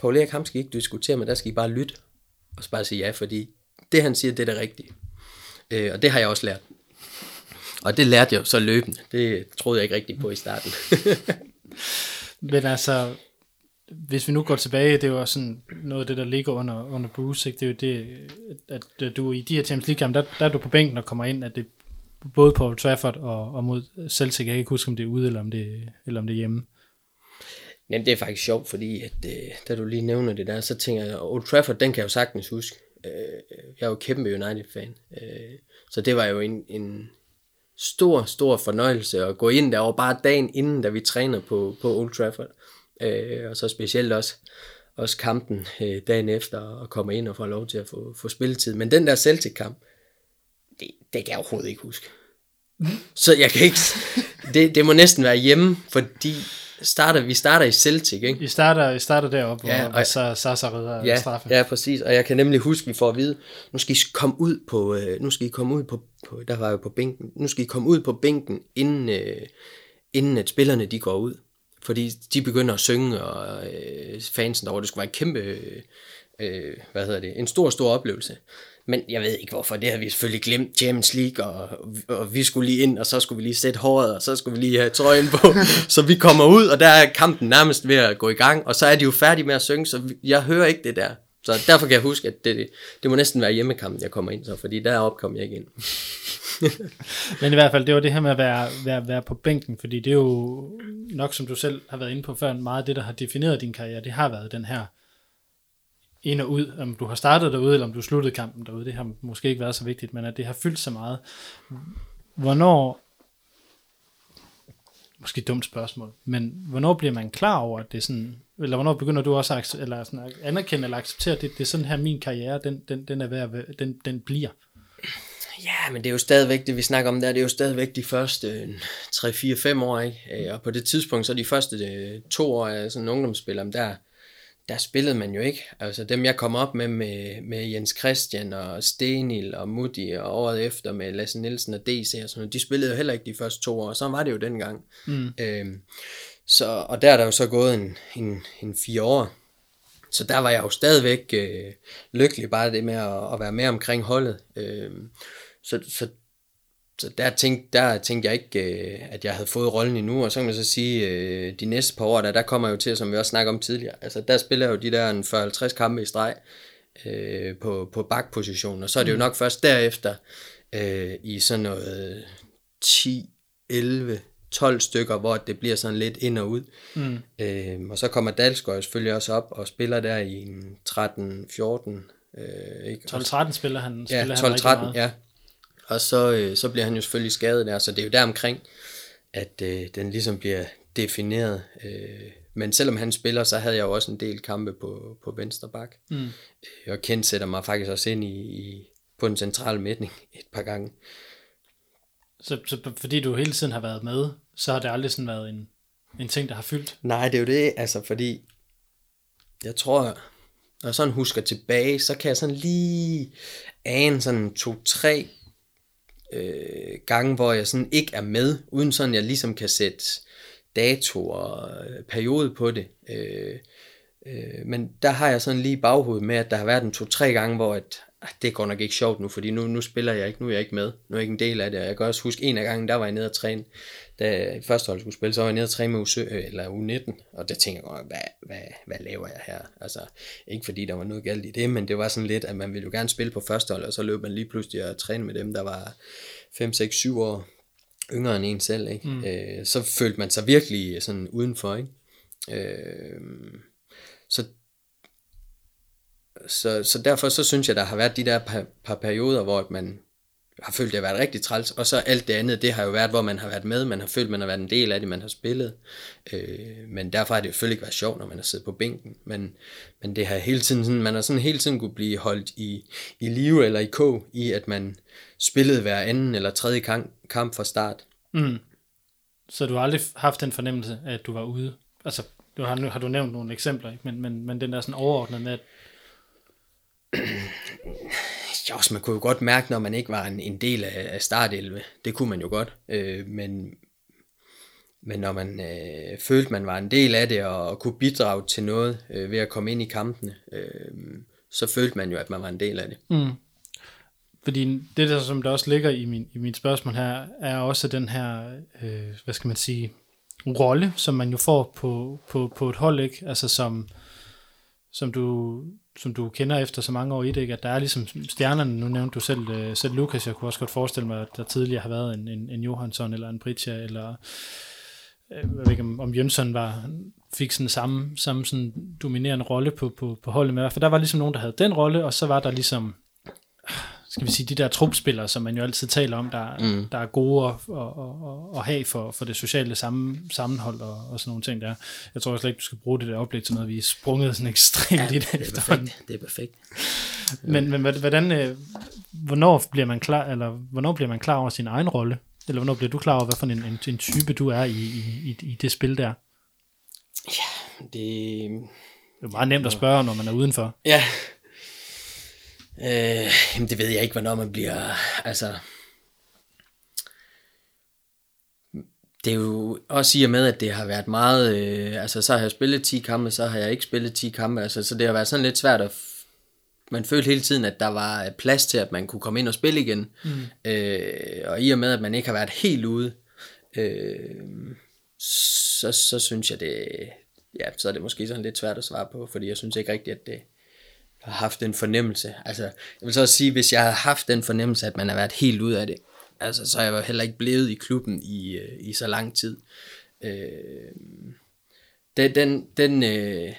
Paul Erik, ham skal I ikke diskutere med, der skal I bare lytte, og så bare sige ja, fordi det han siger, det er det rigtige. Øh, og det har jeg også lært. Og det lærte jeg så løbende. Det troede jeg ikke rigtigt på i starten. <laughs> Men altså, hvis vi nu går tilbage, det er jo også sådan noget af det, der ligger under, under Bruce, ikke? det er jo det, at du i de her Champions League der, der er du på bænken og kommer ind, at det både på Trafford og, og mod Celtic, jeg kan ikke huske, om det er ude, eller om det, eller om det er hjemme. Jamen, det er faktisk sjovt, fordi at, øh, da du lige nævner det der, så tænker jeg, Old Trafford, den kan jeg jo sagtens huske. Øh, jeg er jo kæmpe United-fan, øh, så det var jo en, en stor, stor fornøjelse at gå ind derovre bare dagen inden, da vi træner på, på Old Trafford. Øh, og så specielt også, også kampen øh, dagen efter, og komme ind og få lov til at få, få spilletid. Men den der Celtic-kamp, det, det kan jeg overhovedet ikke huske. <laughs> Så jeg kan ikke... Det, det må næsten være hjemme, fordi starter, vi starter i Celtic, ikke? I starter, I starter deroppe, ja, hvor og, så Sasa redder ja, straffe. Ja, præcis. Og jeg kan nemlig huske, vi får at vide, nu skal I komme ud på, øh, nu skal I komme ud på, på, der var jo på bænken, nu skal I komme ud på bænken, inden, øh, inden at spillerne de går ud. Fordi de begynder at synge, og øh, fansen derovre, det skulle være en kæmpe, øh, hvad hedder det, en stor, stor oplevelse. Men jeg ved ikke hvorfor, det har vi selvfølgelig glemt Champions League, og, og vi skulle lige ind, og så skulle vi lige sætte håret, og så skulle vi lige have trøjen på, <laughs> så vi kommer ud, og der er kampen nærmest ved at gå i gang, og så er de jo færdige med at synge, så jeg hører ikke det der. Så derfor kan jeg huske, at det, det må næsten være hjemmekampen, jeg kommer ind så, fordi deroppe kom jeg ikke ind. <laughs> Men i hvert fald, det var det her med at være, være, være på bænken, fordi det er jo nok, som du selv har været inde på før, meget det, der har defineret din karriere, det har været den her ind og ud, om du har startet derude, eller om du sluttede kampen derude, det har måske ikke været så vigtigt, men at det har fyldt så meget. Hvornår, måske et dumt spørgsmål, men hvornår bliver man klar over, at det er sådan, eller hvornår begynder du også at, eller sådan at anerkende eller acceptere, at det, det er sådan her, min karriere, den, den, den er værd, den, den bliver? Ja, men det er jo stadigvæk, det vi snakker om der, det er jo stadigvæk de første øh, 3-4-5 år, ikke? Øh, og på det tidspunkt, så de første øh, to år af sådan en ungdomsspiller, der, der spillede man jo ikke. Altså dem, jeg kom op med, med, med Jens Christian og Stenil og Mutti og året efter med Lasse Nielsen og DC og sådan noget, de spillede jo heller ikke de første to år, så var det jo dengang. Mm. Øhm, så, og der er der jo så gået en, en, en fire år. Så der var jeg jo stadigvæk øh, lykkelig bare det med at, at være med omkring holdet. Øhm, så, så så der tænkte, der tænkte jeg ikke, øh, at jeg havde fået rollen endnu, og så kan man så sige, øh, de næste par år, der, der kommer jeg jo til, som vi også snakker om tidligere, altså der spiller jeg jo de der 40-50 kampe i streg øh, på, på bakposition, og så er det jo mm. nok først derefter, øh, i sådan noget 10, 11, 12 stykker, hvor det bliver sådan lidt ind og ud. Mm. Øh, og så kommer Dalsgaard selvfølgelig også op og spiller der i 13-14. Øh, 12-13 spiller han, spiller ja, 12-13, ja og så, øh, så bliver han jo selvfølgelig skadet der, så det er jo der omkring, at øh, den ligesom bliver defineret. Øh, men selvom han spiller, så havde jeg jo også en del kampe på, på venstre bak. Mm. Øh, og Kent sætter mig faktisk også ind i, i, på en central midtning <laughs> et par gange. Så, så fordi du hele tiden har været med, så har det aldrig sådan været en, en ting, der har fyldt? Nej, det er jo det, altså fordi, jeg tror, når jeg sådan husker tilbage, så kan jeg sådan lige ane sådan to-tre øh, gange, hvor jeg sådan ikke er med, uden sådan jeg ligesom kan sætte dato og øh, periode på det. Øh, øh, men der har jeg sådan lige baghovedet med, at der har været en to-tre gange, hvor at, at det går nok ikke sjovt nu, fordi nu, nu spiller jeg ikke, nu er jeg ikke med, nu er jeg ikke en del af det. Og jeg kan også huske, en af gangen, der var jeg nede og træne, da første hold skulle spille, så var jeg nede og træne med U17, eller U19, og der tænker jeg hvad, hvad, hvad laver jeg her? Altså, ikke fordi der var noget galt i det, men det var sådan lidt, at man ville jo gerne spille på første hold, og så løb man lige pludselig og træne med dem, der var 5, 6, 7 år yngre end en selv, ikke? Mm. Øh, så følte man sig virkelig sådan udenfor, ikke? Øh, så, så, så derfor så synes jeg, der har været de der par, par perioder, hvor man har følt, det har været rigtig træls, og så alt det andet, det har jo været, hvor man har været med, man har følt, man har været en del af det, man har spillet, øh, men derfor har det jo selvfølgelig ikke været sjovt, når man har siddet på bænken, men, men det har hele tiden sådan, man har sådan hele tiden kunne blive holdt i, i live eller i kog, i at man spillede hver anden eller tredje kamp, kamp fra start. Mm. Så du har aldrig haft den fornemmelse, at du var ude? Altså, du har, har du nævnt nogle eksempler, ikke? Men, men, men den der sådan overordnet med, at Ja, også man kunne jo godt mærke, når man ikke var en, en del af, af startelve. Det kunne man jo godt. Øh, men, men når man øh, følte, man var en del af det, og, og kunne bidrage til noget øh, ved at komme ind i kampene, øh, så følte man jo, at man var en del af det. Mm. Fordi det, der, som der også ligger i min, i min spørgsmål her, er også den her, øh, hvad skal man sige, rolle, som man jo får på, på, på et hold, ikke? Altså som, som du, som du kender efter så mange år i det, ikke? at der er ligesom stjernerne, nu nævnte du selv, øh, selv Lukas, jeg kunne også godt forestille mig, at der tidligere har været en, en, en Johansson eller en Britja, eller øh, jeg ved ikke, om, om Jønsson var, fik sådan samme, samme sådan dominerende rolle på, på, på holdet med, for der var ligesom nogen, der havde den rolle, og så var der ligesom skal vi sige, de der trupspillere, som man jo altid taler om, der, mm. der er gode at, at, at, at have for, for det sociale sammen, sammenhold og, og sådan nogle ting der. Jeg tror slet ikke, du skal bruge det der oplæg til noget, vi er sprunget sådan ekstremt ja, i det. Det er perfekt. Det er perfekt. men, men hvordan, øh, hvornår bliver man klar, eller hvornår bliver man klar over sin egen rolle? Eller hvornår bliver du klar over, hvad for en, en, en type du er i, i, i, i det spil der? Ja, det... Det er meget nemt at spørge, når man er udenfor. Ja, Øh, jamen det ved jeg ikke, hvornår man bliver, altså... Det er jo også i og med, at det har været meget, øh, altså så har jeg spillet 10 kampe, så har jeg ikke spillet 10 kampe, altså så det har været sådan lidt svært at, man følte hele tiden, at der var plads til, at man kunne komme ind og spille igen, mm. øh, og i og med, at man ikke har været helt ude, øh, så, så synes jeg det, ja, så er det måske sådan lidt svært at svare på, fordi jeg synes ikke rigtigt, at det, har haft en fornemmelse. Altså, jeg vil så også sige, hvis jeg havde haft den fornemmelse, at man har været helt ud af det, altså, så er jeg jo heller ikke blevet i klubben i, øh, i så lang tid. Øh, den, den, den, øh,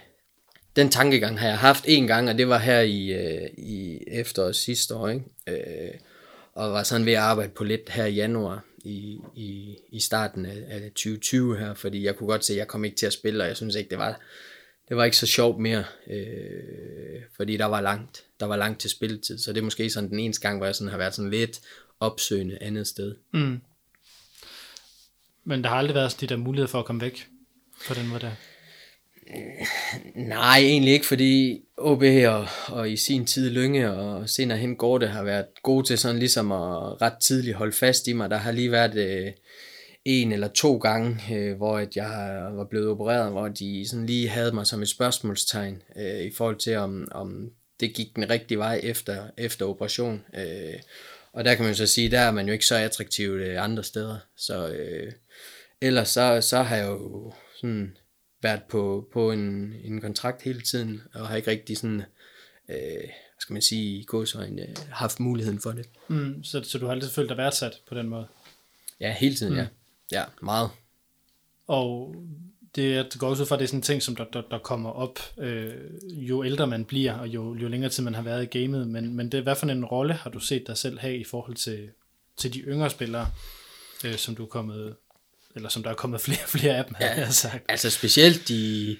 den tankegang har jeg haft en gang, og det var her i, øh, i efteråret sidste år, ikke? Øh, og var sådan ved at arbejde på lidt her i januar i, i, i starten af, af 2020 her, fordi jeg kunne godt se, at jeg kom ikke til at spille, og jeg synes ikke, det var det var ikke så sjovt mere, øh, fordi der var langt, der var langt til spilletid, så det er måske sådan den eneste gang, hvor jeg sådan har været sådan lidt opsøgende andet sted. Mm. Men der har aldrig været de der muligheder for at komme væk på den måde der? Nej, egentlig ikke, fordi OB og, og i sin tid Lønge og senere hen Gorte har været gode til sådan ligesom at ret tidligt holde fast i mig. Der har lige været øh, en eller to gange, øh, hvor at jeg var blevet opereret, hvor de sådan lige havde mig som et spørgsmålstegn øh, i forhold til, om, om det gik den rigtige vej efter, efter operation. Øh, og der kan man så sige, der er man jo ikke så attraktiv øh, andre steder. Så øh, ellers så, så har jeg jo sådan været på, på en, en kontrakt hele tiden, og har ikke rigtig sådan, øh, hvad skal man sige, i godsøjne, øh, haft muligheden for det. Mm, så, så du har altid følt dig værdsat på den måde? Ja, hele tiden, mm. ja. Ja, meget. Og det går også ud fra, at det er sådan en ting, som der, der, der kommer op, øh, jo ældre man bliver, og jo, jo længere tid man har været i gamet. Men, men det, hvad for en rolle har du set dig selv have i forhold til, til de yngre spillere, øh, som du er kommet, eller som der er kommet <laughs> flere og flere af dem, ja, jeg sagt. Altså specielt de,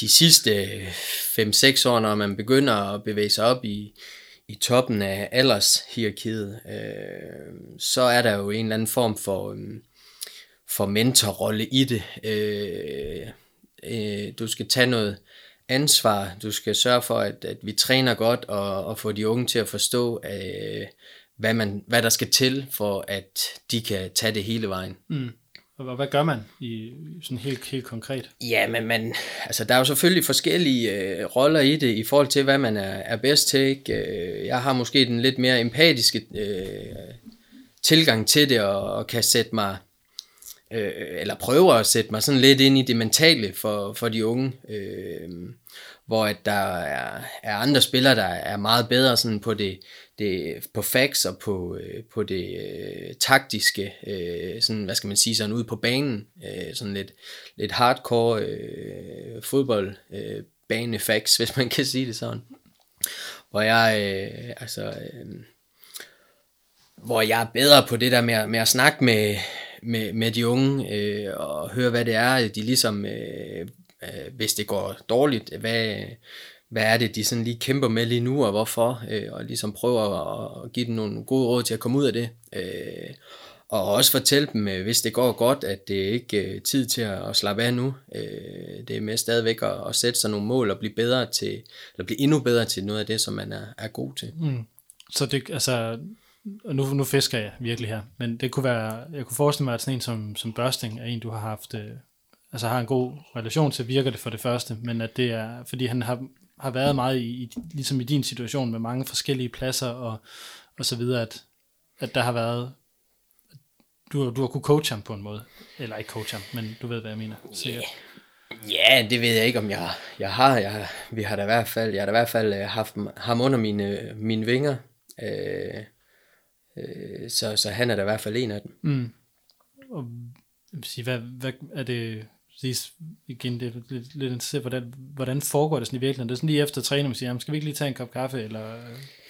de sidste 5-6 år, når man begynder at bevæge sig op i, i toppen af aldershierarkiet, øh, så er der jo en eller anden form for... Øh, for mentorrolle i det. Øh, øh, du skal tage noget ansvar, du skal sørge for, at, at vi træner godt og, og få de unge til at forstå, øh, hvad, man, hvad der skal til, for at de kan tage det hele vejen. Mm. Og hvad gør man i sådan helt, helt konkret? Ja, men man, altså, der er jo selvfølgelig forskellige øh, roller i det, i forhold til, hvad man er, er bedst til. Ikke? Øh, jeg har måske den lidt mere empatiske øh, tilgang til det, og, og kan sætte mig, øh, eller prøver at sætte mig sådan lidt ind i det mentale for, for de unge. Øh, hvor at der er, er andre spillere, der er meget bedre sådan på det, det på facts og på, øh, på det øh, taktiske, øh, sådan, hvad skal man sige, sådan ude på banen, øh, sådan lidt, lidt hardcore øh, fodbold, øh, bane facts, <laughs> hvis man kan sige det sådan. Hvor jeg, øh, altså, øh, hvor jeg er bedre på det der med, med at snakke med, med, med de unge, øh, og høre, hvad det er, de ligesom, øh, øh, hvis det går dårligt, hvad, hvad er det, de sådan lige kæmper med lige nu, og hvorfor, øh, og ligesom prøver at, at give dem nogle gode råd til at komme ud af det. Øh, og også fortælle dem, øh, hvis det går godt, at det ikke er tid til at slappe af nu. Øh, det er med stadigvæk at, at sætte sig nogle mål og blive bedre til, eller blive endnu bedre til noget af det, som man er, er god til. Mm. Så det, altså, og nu, nu fisker jeg virkelig her, men det kunne være, jeg kunne forestille mig, at sådan en som, som Børsting er en, du har haft, øh, altså har en god relation til, virker det for det første, men at det er, fordi han har, har været meget i, i, ligesom i din situation med mange forskellige pladser og, og så videre, at, at der har været, du, du har kunne coache ham på en måde, eller ikke coach ham, men du ved, hvad jeg mener. Sikkert. Ja, yeah, det ved jeg ikke, om jeg, jeg har. Jeg, vi har da i hvert fald, jeg har da i hvert fald øh, haft ham under mine, mine vinger. Øh, øh, så, så han er da i hvert fald en af dem. Mm. Og hvad, hvad er det, præcis, igen, det er lidt, lidt interesseret, hvordan, hvordan foregår det sådan i virkeligheden? Det er sådan lige efter træning, man siger, jamen, skal vi ikke lige tage en kop kaffe, eller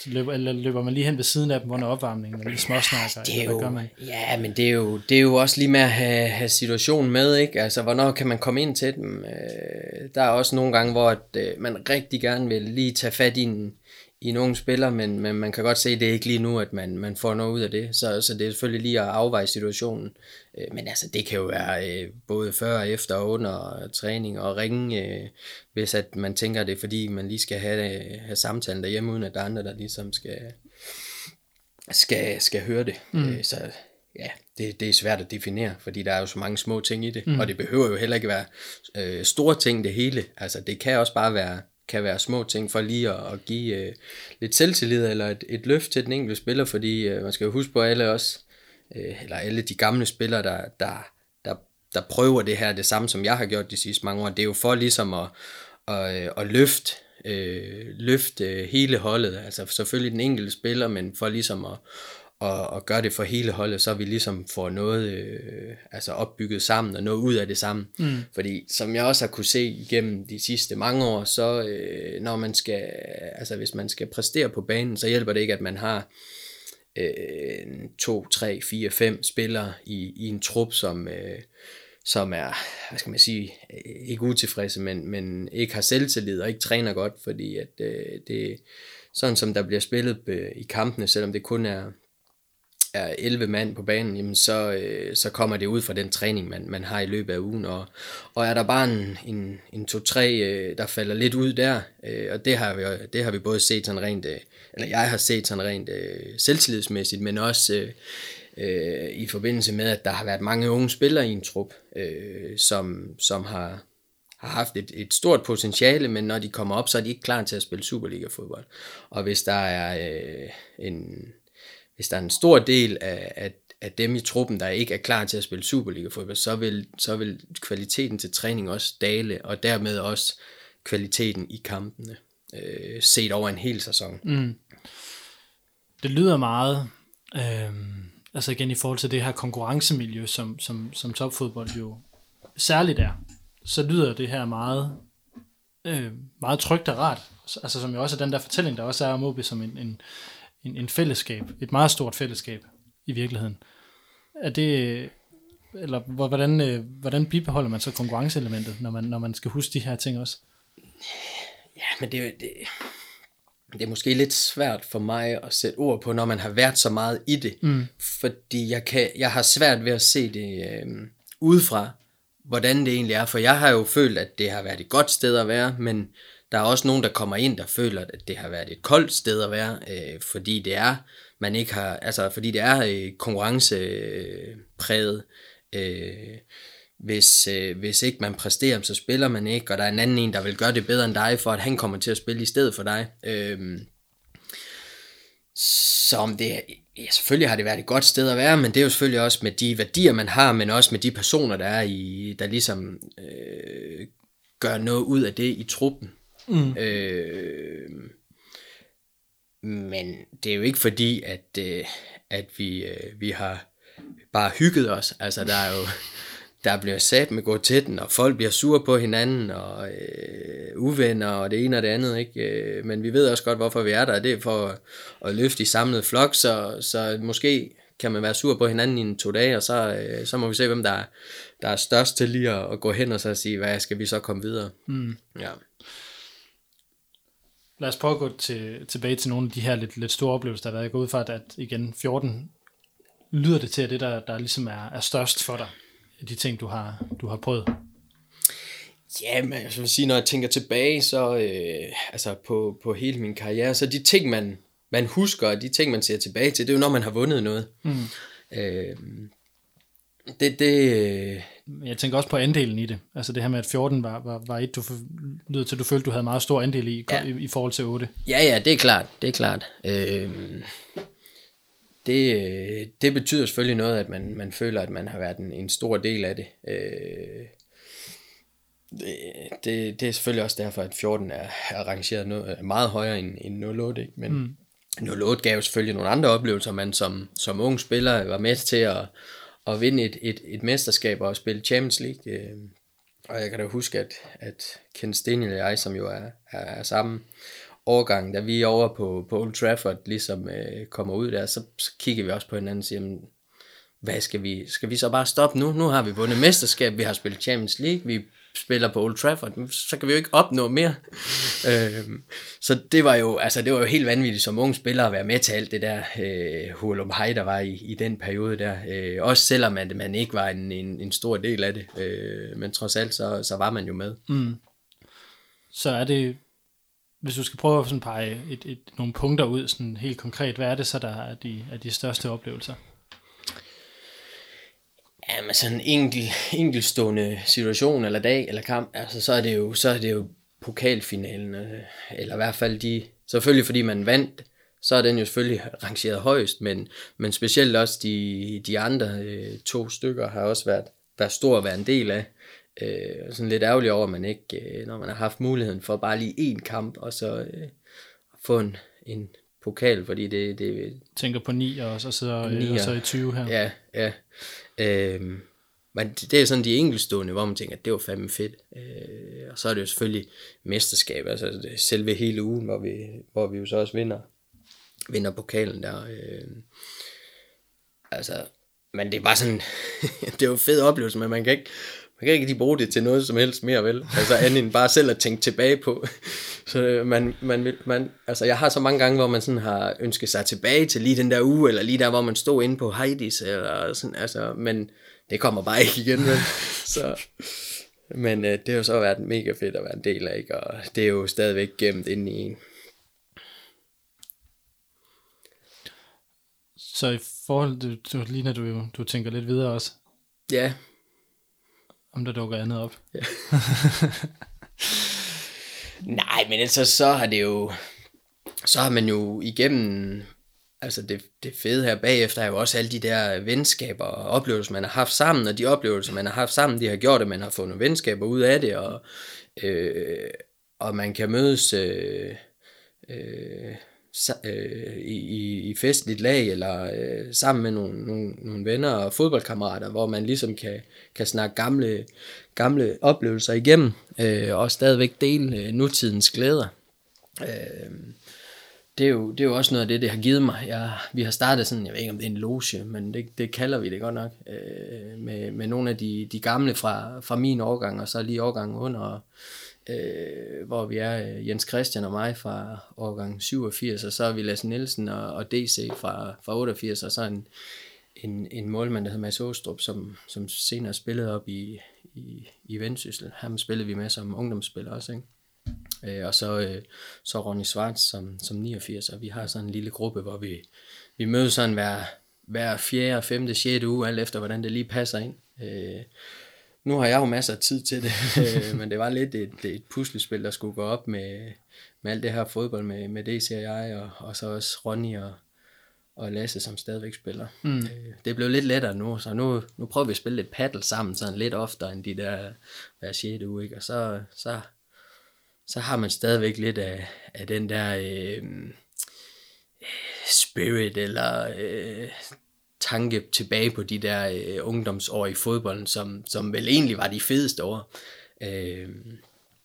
løber, eller løber man lige hen ved siden af dem under opvarmningen, og lige småsnakker, det er jo, hvad gør man? Ja, men det er, jo, det er jo også lige med at have, have situationen med, ikke? Altså, hvornår kan man komme ind til dem? Øh, der er også nogle gange, hvor at, øh, man rigtig gerne vil lige tage fat i en, i en ung spiller, men, men man kan godt se, at det er ikke lige nu, at man, man får noget ud af det. Så, så det er selvfølgelig lige at afveje situationen. Øh, men altså, det kan jo være øh, både før, efter og under træning og ringe, øh, hvis at man tænker det, fordi man lige skal have, have samtalen derhjemme, uden at der er andre, der ligesom skal, skal, skal høre det. Mm. Så ja, det, det er svært at definere, fordi der er jo så mange små ting i det, mm. og det behøver jo heller ikke være øh, store ting det hele. Altså, det kan også bare være kan være små ting for lige at, at give øh, lidt selvtillid eller et, et løft til den enkelte spiller, fordi øh, man skal jo huske på alle os, øh, eller alle de gamle spillere, der, der, der, der prøver det her, det samme som jeg har gjort de sidste mange år, det er jo for ligesom at, at, øh, at løfte øh, løfte øh, hele holdet, altså selvfølgelig den enkelte spiller, men for ligesom at, og, og gør det for hele holdet, så vi ligesom får noget øh, altså opbygget sammen og noget ud af det sammen. Mm. Fordi som jeg også har kunne se igennem de sidste mange år, så øh, når man skal, altså hvis man skal præstere på banen, så hjælper det ikke, at man har øh, to, tre, fire, fem spillere i, i en trup, som, øh, som er, hvad skal man sige, ikke utilfredse, men, men ikke har selvtillid og ikke træner godt, fordi at øh, det sådan som der bliver spillet øh, i kampene, selvom det kun er er 11 mand på banen, jamen så, øh, så kommer det ud fra den træning, man, man har i løbet af ugen. Og, og er der bare en, en, en to-tre, øh, der falder lidt ud der, øh, og det har, vi, det har vi både set sådan rent, øh, eller jeg har set sådan rent øh, selvtillidsmæssigt, men også øh, øh, i forbindelse med, at der har været mange unge spillere i en trup, øh, som, som har, har haft et, et stort potentiale, men når de kommer op, så er de ikke klar til at spille Superliga-fodbold. Og hvis der er øh, en hvis der er en stor del af, af, af dem i truppen, der ikke er klar til at spille Superliga-fodbold, så vil, så vil kvaliteten til træning også dale, og dermed også kvaliteten i kampene, øh, set over en hel sæson. Mm. Det lyder meget, øh, altså igen i forhold til det her konkurrencemiljø, som, som, som topfodbold jo særligt er, så lyder det her meget, øh, meget trygt og rart. Altså som jo også er den der fortælling, der også er om OB som en, en, en, en fællesskab, et meget stort fællesskab i virkeligheden. Er det, eller hvordan, øh, hvordan bibeholder man så konkurrenceelementet, når man, når man skal huske de her ting også? Ja, men det, det, det er måske lidt svært for mig at sætte ord på, når man har været så meget i det. Mm. Fordi jeg, kan, jeg har svært ved at se det øh, udefra, hvordan det egentlig er. For jeg har jo følt, at det har været et godt sted at være, men der er også nogen, der kommer ind, der føler, at det har været et koldt sted at være, øh, fordi det er, man ikke har, altså fordi det er øh, konkurrencepræget, Øh, hvis, øh, hvis ikke man præsterer, så spiller man ikke, og der er en anden en, der vil gøre det bedre end dig, for at han kommer til at spille i stedet for dig. Øh, så om det, ja, selvfølgelig har det været et godt sted at være, men det er jo selvfølgelig også med de værdier, man har, men også med de personer, der er i, der ligesom øh, gør noget ud af det i truppen. Mm. Øh, men det er jo ikke fordi, at, øh, at vi, øh, vi har bare hygget os. Altså, der er jo <laughs> der bliver sat med gå til den, og folk bliver sure på hinanden, og øh, uvenner, og det ene og det andet, ikke? Øh, men vi ved også godt, hvorfor vi er der, det er for at, at løfte i samlet flok, så, så måske kan man være sur på hinanden i en to dage, og så, øh, så må vi se, hvem der er, der er størst til lige at, at gå hen og så sige, hvad skal vi så komme videre? Mm. Ja. Lad os prøve at gå til, tilbage til nogle af de her lidt, lidt store oplevelser, der har været. Jeg går ud fra, at igen 14 lyder det til, at det der, der ligesom er, er størst for dig de ting, du har, du har prøvet? Ja, men jeg vil sige, når jeg tænker tilbage, så øh, altså på, på hele min karriere, så de ting, man, man husker, og de ting, man ser tilbage til, det er jo, når man har vundet noget. Mm. Øh, det, det, øh, jeg tænker også på andelen i det. Altså det her med, at 14 var, var, var et, du lød til, du følte, du havde meget stor andel i, ja. i, i forhold til 8. Ja, ja, det er klart. Det er klart. Øh, det, det betyder selvfølgelig noget, at man, man føler, at man har været en, en stor del af det. Øh, det, det, det er selvfølgelig også derfor, at 14 er, er rangeret noget, meget højere end, end 08, ikke? men mm. 08 gav selvfølgelig nogle andre oplevelser, man som, som ung spiller var med til at, at vinde et, et, et mesterskab og spille Champions League. Øh, og jeg kan da huske, at, at Ken Steniel og jeg, som jo er, er, er sammen, årgang, da vi er over på, på Old Trafford ligesom øh, kommer ud der, så, så kigger vi også på hinanden og siger, hvad skal vi, skal vi så bare stoppe nu? Nu har vi vundet mesterskab, vi har spillet Champions League, vi spiller på Old Trafford, så kan vi jo ikke opnå mere. øhm, så det var jo, altså det var jo helt vanvittigt som ung spiller at være med til alt det der øh, hulum hej, der var i, i den periode der. Øh, også selvom man, man ikke var en, en, en stor del af det, øh, men trods alt så, så var man jo med. Mm. Så er det hvis du skal prøve at sådan pege et, et, nogle punkter ud sådan helt konkret, hvad er det så, der er de, er de største oplevelser? Ja, men sådan en enkelt, enkeltstående situation eller dag eller kamp, altså så er det jo, så er det jo pokalfinalen, øh, eller i hvert fald de, selvfølgelig fordi man vandt, så er den jo selvfølgelig rangeret højst, men, men specielt også de, de andre øh, to stykker har også været, været stor at være en del af. Øh, sådan lidt ærgerlig over, at man ikke, øh, når man har haft muligheden for bare lige én kamp, og så øh, få en, en pokal, fordi det... det Tænker på 9 og så sidder øh, 9 og så i 20 her. Ja, ja. Øh, men det er sådan de enkeltstående, hvor man tænker, at det var fandme fedt. Øh, og så er det jo selvfølgelig mesterskab, altså det selve hele ugen, hvor vi, hvor vi jo så også vinder, vinder pokalen der. Øh, altså, men det er bare sådan, <laughs> det er jo en fed oplevelse, men man kan ikke, man kan ikke rigtig bruge det til noget som helst mere, vel? Altså andet end bare selv at tænke tilbage på. <laughs> Så øh, man, man, vil, man, altså jeg har så mange gange, hvor man sådan har ønsket sig tilbage til lige den der uge, eller lige der, hvor man stod inde på Heidi's, eller sådan, altså, men det kommer bare ikke igen, vel? <laughs> Så, men øh, det har jo så været mega fedt at være en del af, ikke? Og det er jo stadigvæk gemt inde i en. Så i forhold til, du, lige når du, du tænker lidt videre også. Ja, om der dukker andet op. Ja. <laughs> Nej, men altså så har det jo, så har man jo igennem, altså det, det fede her bagefter er jo også alle de der venskaber og oplevelser, man har haft sammen, og de oplevelser, man har haft sammen, de har gjort, at man har fundet venskaber ud af det, og, øh, og man kan mødes øh, øh, øh, i, i festligt lag, eller øh, sammen med nogle, nogle, nogle venner og fodboldkammerater, hvor man ligesom kan, kan snakke gamle, gamle oplevelser igennem, øh, og stadigvæk dele øh, nutidens glæder. Øh, det er, jo, det er jo også noget af det, det har givet mig. Jeg, vi har startet sådan, jeg ved ikke om det er en loge, men det, det kalder vi det godt nok, øh, med, med nogle af de, de gamle fra, fra min årgang, og så lige årgangen under, øh, hvor vi er øh, Jens Christian og mig fra årgang 87, og så er vi Lasse Nielsen og, og DC fra, fra 88, og så en, en, en målmand, der hedder Mads Åstrup, som, som senere spillede op i, i, i Vendsyssel. Ham spillede vi med som ungdomsspiller også, ikke? Øh, og så, øh, så Ronny Schwartz som, som 89, og vi har sådan en lille gruppe, hvor vi, vi mødes sådan hver, hver fjerde, femte, sjette uge, alt efter hvordan det lige passer ind. Øh, nu har jeg jo masser af tid til det, <laughs> øh, men det var lidt et, et puslespil, der skulle gå op med, med alt det her fodbold med, med DC og jeg, og, og så også Ronny og, og Lasse, som stadigvæk spiller. Mm. Øh, det blev lidt lettere nu, så nu, nu prøver vi at spille lidt paddle sammen, sådan lidt oftere end de der hver 6. uge, ikke? og så, så, så har man stadigvæk lidt af, af den der øh, spirit, eller øh, tanke tilbage på de der øh, ungdomsår i fodbolden, som, som vel egentlig var de fedeste år. Øh,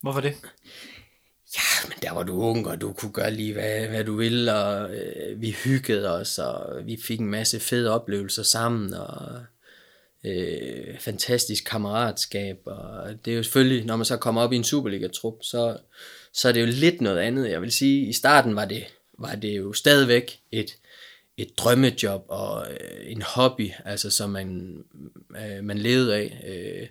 Hvorfor det? Ja, men der var du ung, og du kunne gøre lige, hvad, hvad du ville, og øh, vi hyggede os, og vi fik en masse fede oplevelser sammen, og øh, fantastisk kammeratskab, og det er jo selvfølgelig, når man så kommer op i en Superliga-trup, så, så er det jo lidt noget andet. Jeg vil sige, i starten var det, var det jo stadigvæk et, et drømmejob og øh, en hobby, altså som man, øh, man levede af. Øh,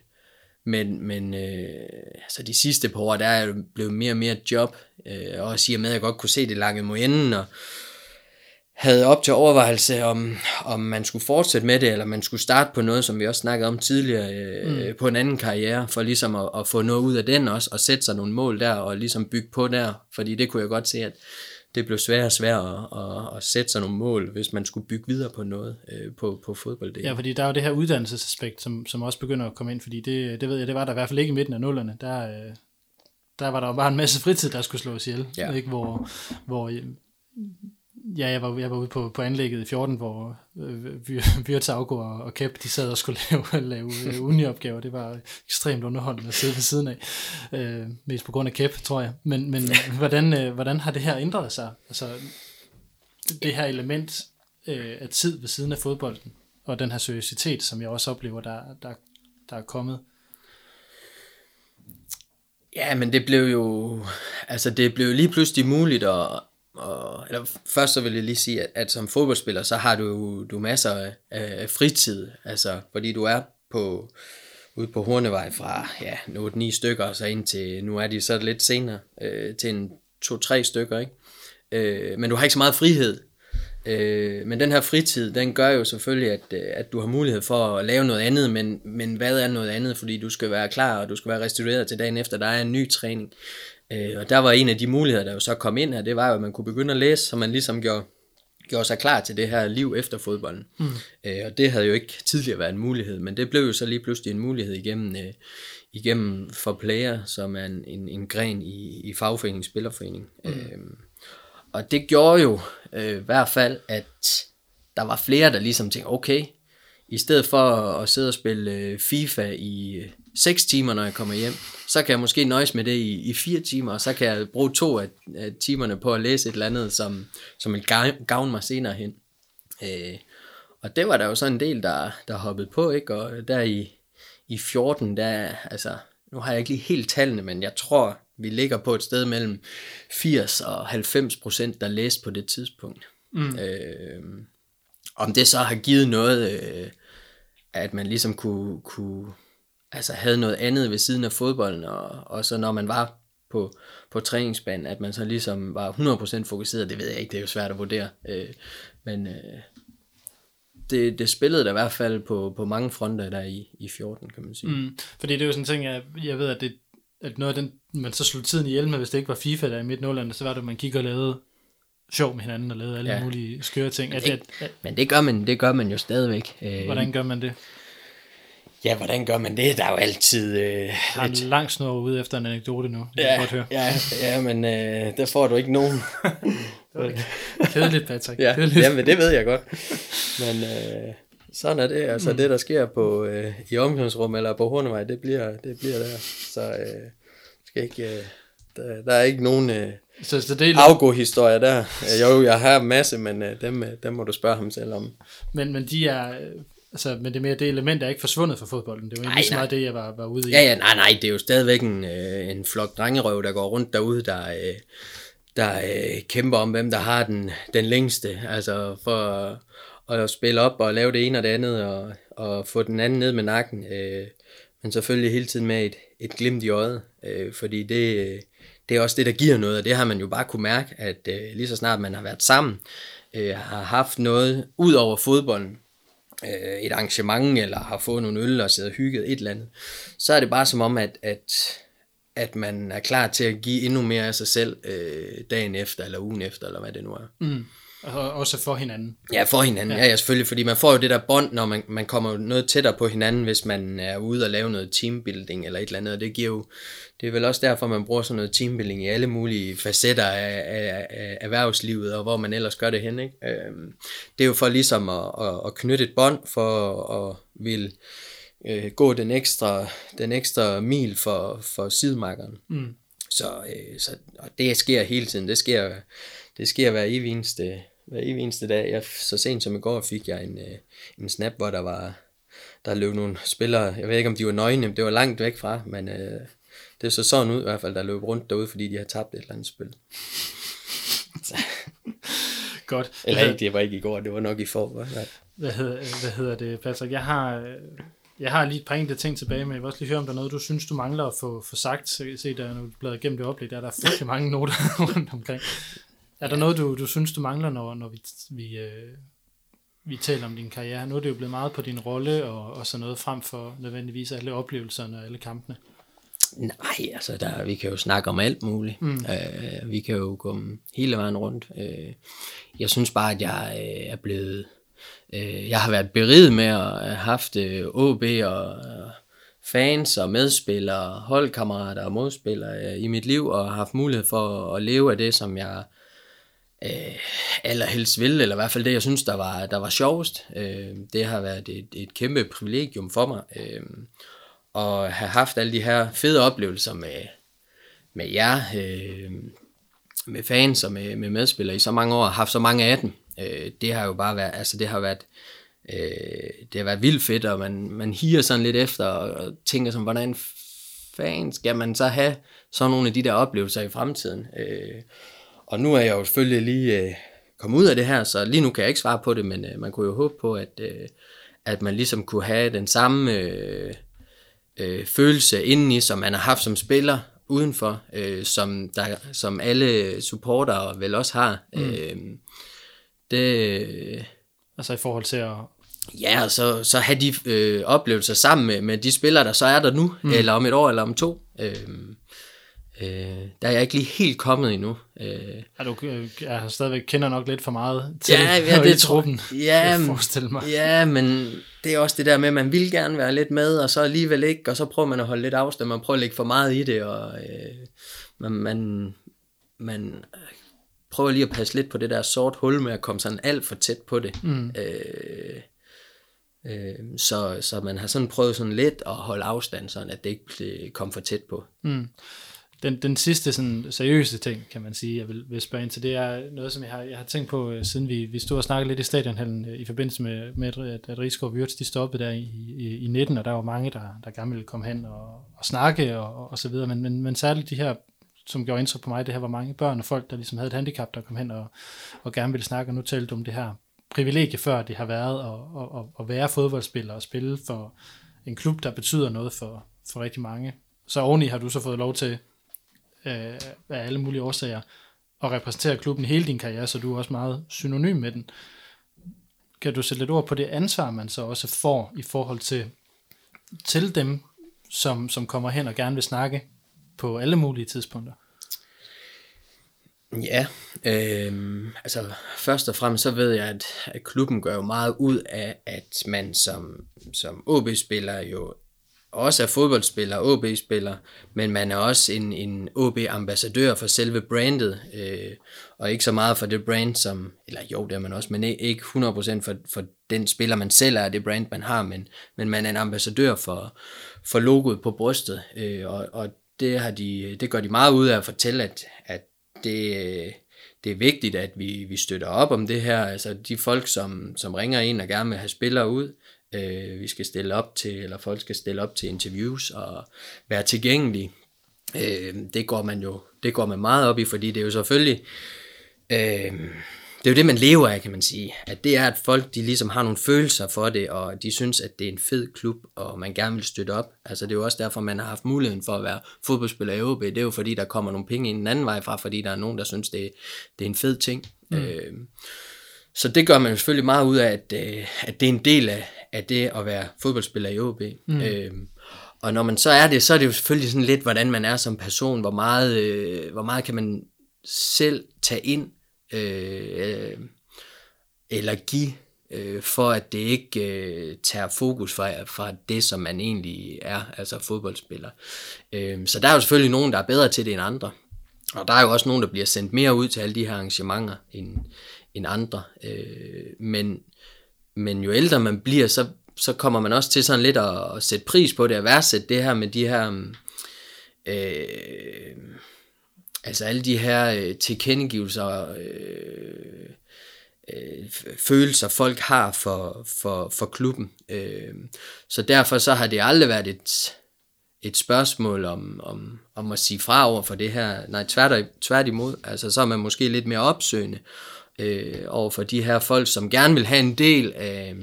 men, men øh, altså de sidste par år, der er blevet mere og mere job, øh, og siger med, at jeg godt kunne se det lange mod enden, og havde op til overvejelse, om, om man skulle fortsætte med det, eller man skulle starte på noget, som vi også snakkede om tidligere, øh, mm. på en anden karriere, for ligesom at, at få noget ud af den også, og sætte sig nogle mål der, og ligesom bygge på der, fordi det kunne jeg godt se, at det blev sværere og sværere at, at, at sætte sig nogle mål, hvis man skulle bygge videre på noget øh, på, på fodbolddelen. Ja, fordi der er jo det her uddannelsesaspekt, som, som også begynder at komme ind, fordi det, det ved jeg, det var der i hvert fald ikke i midten af nullerne. Der, øh, der var der jo bare en masse fritid, der skulle slås ihjel, ja. ikke? Hvor, hvor ja, jeg var, jeg var ude på, på anlægget i 14, hvor øh, Virts og, og Kæp, de sad og skulle <laughs> lave, lave øh, uniopgaver. Det var ekstremt underholdende at sidde ved siden af. Øh, mest på grund af Kæp, tror jeg. Men, men <laughs> hvordan, øh, hvordan har det her ændret sig? Altså, det her element øh, af tid ved siden af fodbolden, og den her seriøsitet, som jeg også oplever, der, der, der er kommet. Ja, men det blev jo, altså det blev lige pludselig muligt at, og, eller først så vil jeg lige sige, at, at som fodboldspiller, så har du du masser af, af fritid, altså fordi du er på ude på Hornevej fra ja, 8-9 stykker, og så ind til, nu er de så lidt senere, øh, til en 2-3 stykker, ikke? Øh, men du har ikke så meget frihed. Øh, men den her fritid, den gør jo selvfølgelig, at, øh, at du har mulighed for at lave noget andet, men, men hvad er noget andet? Fordi du skal være klar, og du skal være restitueret til dagen efter, der er en ny træning. Øh, og der var en af de muligheder, der jo så kom ind her, det var jo, at man kunne begynde at læse, så man ligesom gjorde, gjorde sig klar til det her liv efter fodbolden. Mm. Øh, og det havde jo ikke tidligere været en mulighed, men det blev jo så lige pludselig en mulighed igennem, øh, igennem for player, som er en, en, en gren i, i fagforening, spillerforening. Mm. Øh, og det gjorde jo øh, i hvert fald, at der var flere, der ligesom tænkte, okay, i stedet for at sidde og spille øh, FIFA i 6 øh, timer, når jeg kommer hjem, så kan jeg måske nøjes med det i, i 4 timer, og så kan jeg bruge to af, af timerne på at læse et eller andet, som, som vil gavne mig senere hen. Øh, og det var der jo så en del, der, der hoppede på, ikke? Og der i, i 14, der, altså, nu har jeg ikke lige helt tallene, men jeg tror, vi ligger på et sted mellem 80 og 90 procent, der læste på det tidspunkt. Mm. Øh, om det så har givet noget, øh, at man ligesom kunne, kunne altså havde noget andet ved siden af fodbolden, og, og så når man var på, på træningsbanen, at man så ligesom var 100% fokuseret, det ved jeg ikke, det er jo svært at vurdere, øh, men øh, det, det spillede da i hvert fald på, på mange fronter der i, i 14, kan man sige. Mm, fordi det er jo sådan en ting, jeg, jeg ved, at, det, at noget af den, man så slog tiden ihjel med, hvis det ikke var FIFA der i midt så var det, at man kiggede og lavede sjov med hinanden og lavede alle ja. mulige skøre ting. Men det, at, at, men det gør, man, det gør man jo stadigvæk. Øh, hvordan gør man det? Ja, hvordan gør man det? Der er jo altid... Øh, har en lang snor ude efter en anekdote nu. Ja, godt høre. ja, ja, men øh, der får du ikke nogen. <laughs> Kedeligt, Patrick. Ja, Kedeligt. jamen det ved jeg godt. Men øh, sådan er det. Altså mm. det, der sker på øh, i omklædningsrum eller på Hornevej, det bliver, det bliver der. Så øh, skal ikke... Øh, der, der er ikke nogen... Øh, så, så det er afgå historier der. Jo, jeg har en masse, men øh, dem, øh, dem må du spørge ham selv om. Men, men de er, Altså, men det er mere det element, der er ikke forsvundet fra fodbolden. Det var egentlig så meget det, jeg var, var ude i. Ja, ja, nej, nej, det er jo stadigvæk en, øh, en flok drengerøv, der går rundt derude, der, øh, der øh, kæmper om, hvem der har den, den længste. Altså for at, at spille op og lave det ene og det andet, og, og få den anden ned med nakken. Øh, men selvfølgelig hele tiden med et, et glimt i øjet, øh, fordi det, det er også det, der giver noget, og det har man jo bare kunne mærke, at øh, lige så snart man har været sammen, øh, har haft noget ud over fodbolden, øh, et arrangement, eller har fået nogle øl og sidder og hygget et eller andet, så er det bare som om, at, at, at man er klar til at give endnu mere af sig selv øh, dagen efter, eller ugen efter, eller hvad det nu er. Mm. Og også for hinanden. Ja, for hinanden, ja. ja, ja selvfølgelig, fordi man får jo det der bånd, når man, man kommer noget tættere på hinanden, hvis man er ude og lave noget teambuilding eller et eller andet, og det giver jo, det er vel også derfor, man bruger sådan noget teambuilding i alle mulige facetter af, af, af erhvervslivet, og hvor man ellers gør det hen, ikke? Øhm, det er jo for ligesom at, at, at knytte et bånd, for at vil øh, gå den ekstra, den ekstra mil for, for sidemarkeren. Mm. Så, øh, så og det sker hele tiden, det sker, det sker hver evig eneste, hver evig eneste dag. Jeg, så sent som i går fik jeg en, øh, en snap, hvor der var der løb nogle spillere, jeg ved ikke om de var nøgne, det var langt væk fra, men øh, det så sådan ud i hvert fald, der løb rundt derude, fordi de har tabt et eller andet spil. <laughs> Godt. Eller ikke, det var ikke i går, det var nok i for. Hvad, hedder, hvad hedder det, Patrick? Jeg har, jeg har lige et par enkelte ting tilbage, men jeg vil også lige høre, om der er noget, du synes, du mangler at få, få sagt. Så se, der, når du bladrer igennem det oplæg, der er der frygtelig mange noter <laughs> rundt omkring. Er der noget, du, du synes, du mangler, når, når vi, vi, øh, vi taler om din karriere? Nu er det jo blevet meget på din rolle og, og sådan noget, frem for nødvendigvis alle oplevelserne og alle kampene. Nej, altså der, vi kan jo snakke om alt muligt. Mm. Øh, vi kan jo gå hele vejen rundt. Øh, jeg synes bare, at jeg øh, er blevet... Øh, jeg har været beriget med at have haft øh, OB og øh, fans og medspillere, holdkammerater og modspillere øh, i mit liv, og har haft mulighed for at leve af det, som jeg øh, allerhelst vil, eller i hvert fald det, jeg synes, der var, der var sjovest. Øh, det har været et, et kæmpe privilegium for mig. Øh, at have haft alle de her fede oplevelser med, med jer, øh, med fans og med, med medspillere i så mange år, haft så mange af dem. Øh, det har jo bare været, altså det har været, øh, det har været vildt fedt, og man, man higer sådan lidt efter, og, og tænker sådan, hvordan fanden skal man så have sådan nogle af de der oplevelser i fremtiden? Øh, og nu er jeg jo selvfølgelig lige øh, kommet ud af det her, så lige nu kan jeg ikke svare på det, men øh, man kunne jo håbe på, at, øh, at man ligesom kunne have den samme... Øh, øh, følelse indeni, som man har haft som spiller udenfor, øh, som, der, som alle supportere vel også har. Mm. Øh, det, altså i forhold til at... Ja, og så, så have de øh, oplevelser sammen med, med de spillere, der så er der nu, mm. eller om et år, eller om to. Øh, Øh, der er jeg ikke lige helt kommet endnu. Øh, er du jeg stadigvæk kender nok lidt for meget til ja, ja, <laughs> det i truppen, ja, jeg mig. Ja, men det er også det der med, at man vil gerne være lidt med, og så alligevel ikke, og så prøver man at holde lidt afstand, man prøver at lægge for meget i det, og øh, man, man, man prøver lige at passe lidt på det der sort hul med at komme sådan alt for tæt på det. Mm. Øh, øh, så, så man har sådan prøvet sådan lidt at holde afstand, sådan at det ikke kommer for tæt på. Mm den, den sidste sådan, seriøse ting, kan man sige, jeg vil, vil spørge ind til, det er noget, som jeg har, jeg har tænkt på, øh, siden vi, vi stod og snakkede lidt i stadionhallen øh, i forbindelse med, med at, at Rigsgaard Wirtz, de stoppede der i, i, i 19, og der var mange, der, der gerne ville komme hen og, og snakke og, og så videre, men, men, men særligt de her, som gjorde indtryk på mig, det her var mange børn og folk, der ligesom havde et handicap, der kom hen og, og gerne ville snakke, og nu talte om det her privilegie før det har været at, at, at være fodboldspiller og spille for en klub, der betyder noget for, for rigtig mange. Så oveni har du så fået lov til øh, af alle mulige årsager, og repræsenterer klubben hele din karriere, så du er også meget synonym med den. Kan du sætte lidt ord på det ansvar, man så også får i forhold til, til dem, som, som kommer hen og gerne vil snakke på alle mulige tidspunkter? Ja, øh, altså først og fremmest så ved jeg, at, at klubben gør jo meget ud af, at man som, som OB-spiller jo også er fodboldspiller, OB-spiller, men man er også en, en OB-ambassadør for selve brandet, øh, og ikke så meget for det brand, som, eller jo, det er man også, men ikke 100% for, for den spiller, man selv er, det brand, man har, men, men man er en ambassadør for, for logoet på brystet, øh, og, og det, har de, det gør de meget ud af at fortælle, at, at det, øh, det er vigtigt, at vi, vi støtter op om det her, altså de folk, som, som ringer ind og gerne vil have spillere ud, øh, vi skal stille op til, eller folk skal stille op til interviews og være tilgængelige. Øh, det går man jo det går man meget op i, fordi det er jo selvfølgelig, øh, det er jo det, man lever af, kan man sige. At det er, at folk de ligesom har nogle følelser for det, og de synes, at det er en fed klub, og man gerne vil støtte op. Altså det er jo også derfor, man har haft muligheden for at være fodboldspiller i OB. Det er jo fordi, der kommer nogle penge ind en anden vej fra, fordi der er nogen, der synes, det, det er en fed ting. Mm. Øh, så det gør man selvfølgelig meget ud af, at, øh, at det er en del af, af det at være fodboldspiller i OB. Mm. Øhm, og når man så er det, så er det jo selvfølgelig sådan lidt, hvordan man er som person, hvor meget, øh, hvor meget kan man selv tage ind, øh, øh, eller give, øh, for at det ikke øh, tager fokus fra, fra det, som man egentlig er, altså fodboldspiller. Øh, så der er jo selvfølgelig nogen, der er bedre til det end andre. Og der er jo også nogen, der bliver sendt mere ud til alle de her arrangementer end, end andre. Øh, men, men jo ældre man bliver, så, så kommer man også til sådan lidt at, at sætte pris på det, at værdsætte det her med de her... Mm, øh, altså alle de her øh, tilkendegivelser, øh, øh, følelser folk har for, for, for klubben. Øh, så derfor så har det aldrig været et, et spørgsmål om, om, om at sige fra over for det her. Nej, tvært, tværtimod. Altså så er man måske lidt mere opsøgende øh, Øh, over for de her folk, som gerne vil have en del af,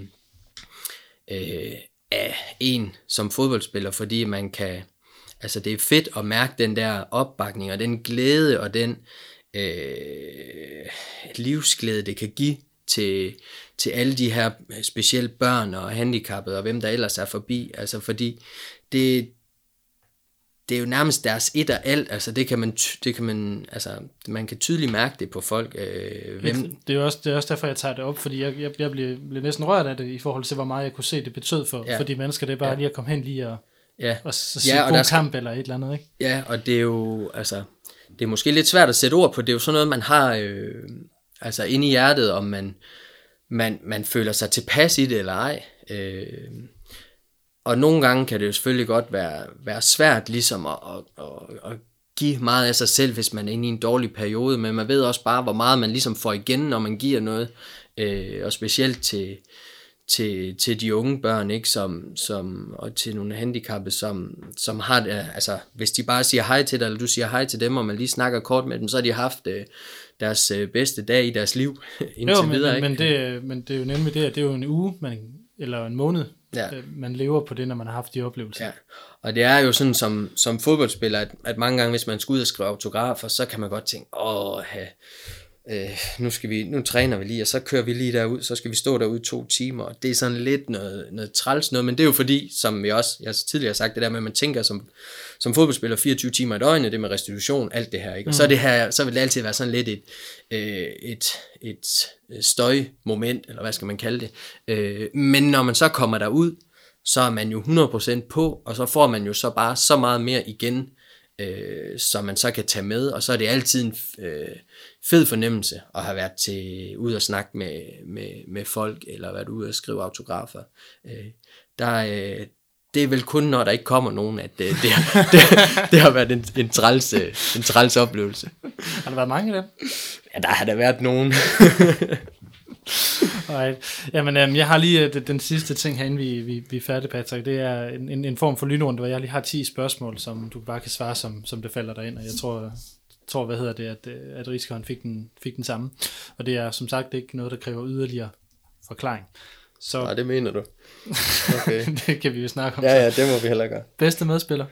øh, af en som fodboldspiller, fordi man kan, altså det er fedt at mærke den der opbakning og den glæde og den øh, livsglæde, det kan give til, til alle de her specielle børn og handicappede og hvem der ellers er forbi. Altså fordi det, det er jo nærmest deres et og alt, altså det kan man, det kan man, altså man kan tydeligt mærke det på folk. Øh, hvem... Det, er også, det er også derfor, jeg tager det op, fordi jeg, jeg, jeg blev, blev næsten rørt af det, i forhold til, hvor meget jeg kunne se, det betød for, ja. for de mennesker. Det er bare ja. lige at komme hen lige og, ja. og, og sige ja, og god kamp eller et eller andet, ikke? Ja, og det er jo, altså, det er måske lidt svært at sætte ord på, det er jo sådan noget, man har, øh, altså inde i hjertet, om man, man, man føler sig tilpas i det eller ej. Øh, og nogle gange kan det jo selvfølgelig godt være, være svært ligesom at, at, at, at give meget af sig selv, hvis man er inde i en dårlig periode, men man ved også bare, hvor meget man ligesom får igen, når man giver noget, øh, og specielt til, til, til de unge børn, ikke, som, som, og til nogle handicappede, som, som har det, altså hvis de bare siger hej til dig, eller du siger hej til dem, og man lige snakker kort med dem, så har de haft øh, deres øh, bedste dag i deres liv <laughs> indtil jo, men, videre. Ikke? men, det, men det er jo nemlig det, at det er jo en uge, man, eller en måned, Ja. Øh, man lever på det, når man har haft de oplevelser. Ja. Og det er jo sådan som, som fodboldspiller, at, at mange gange, hvis man skal ud og skrive autografer, så kan man godt tænke, åh, øh, nu, skal vi, nu træner vi lige, og så kører vi lige derud, så skal vi stå derude to timer, det er sådan lidt noget, noget træls noget, men det er jo fordi, som vi også, jeg har tidligere sagt, det der med, at man tænker som, som fodboldspiller 24 timer i døgnet, det med restitution, alt det her, ikke? Og mm. så, det her, så vil det altid være sådan lidt et, øh, et, et støjmoment, eller hvad skal man kalde det, øh, men når man så kommer derud, så er man jo 100% på, og så får man jo så bare så meget mere igen, øh, som man så kan tage med, og så er det altid en øh, fed fornemmelse at have været til ud og snakke med, med, med folk, eller været ude og skrive autografer. Øh, der, øh, det er vel kun, når der ikke kommer nogen, at øh, det, <laughs> det, det har været en, en, træls, øh, en træls oplevelse. Har der været mange af dem? Ja, der har der været nogen. <laughs> Alright. Jamen, øhm, jeg har lige øh, den sidste ting herinde, vi, vi, vi er færdige, Patrick. Det er en, en, en form for lynrunde, hvor jeg lige har 10 spørgsmål, som du bare kan svare, som, som det falder dig ind. Og jeg tror, tror hvad hedder det, at, øh, at Riskeren fik den, fik den samme. Og det er som sagt ikke noget, der kræver yderligere forklaring. Så, Nej, det mener du. Okay. <laughs> det kan vi jo snakke om. Ja, ja, det må vi heller gøre. Bedste medspiller?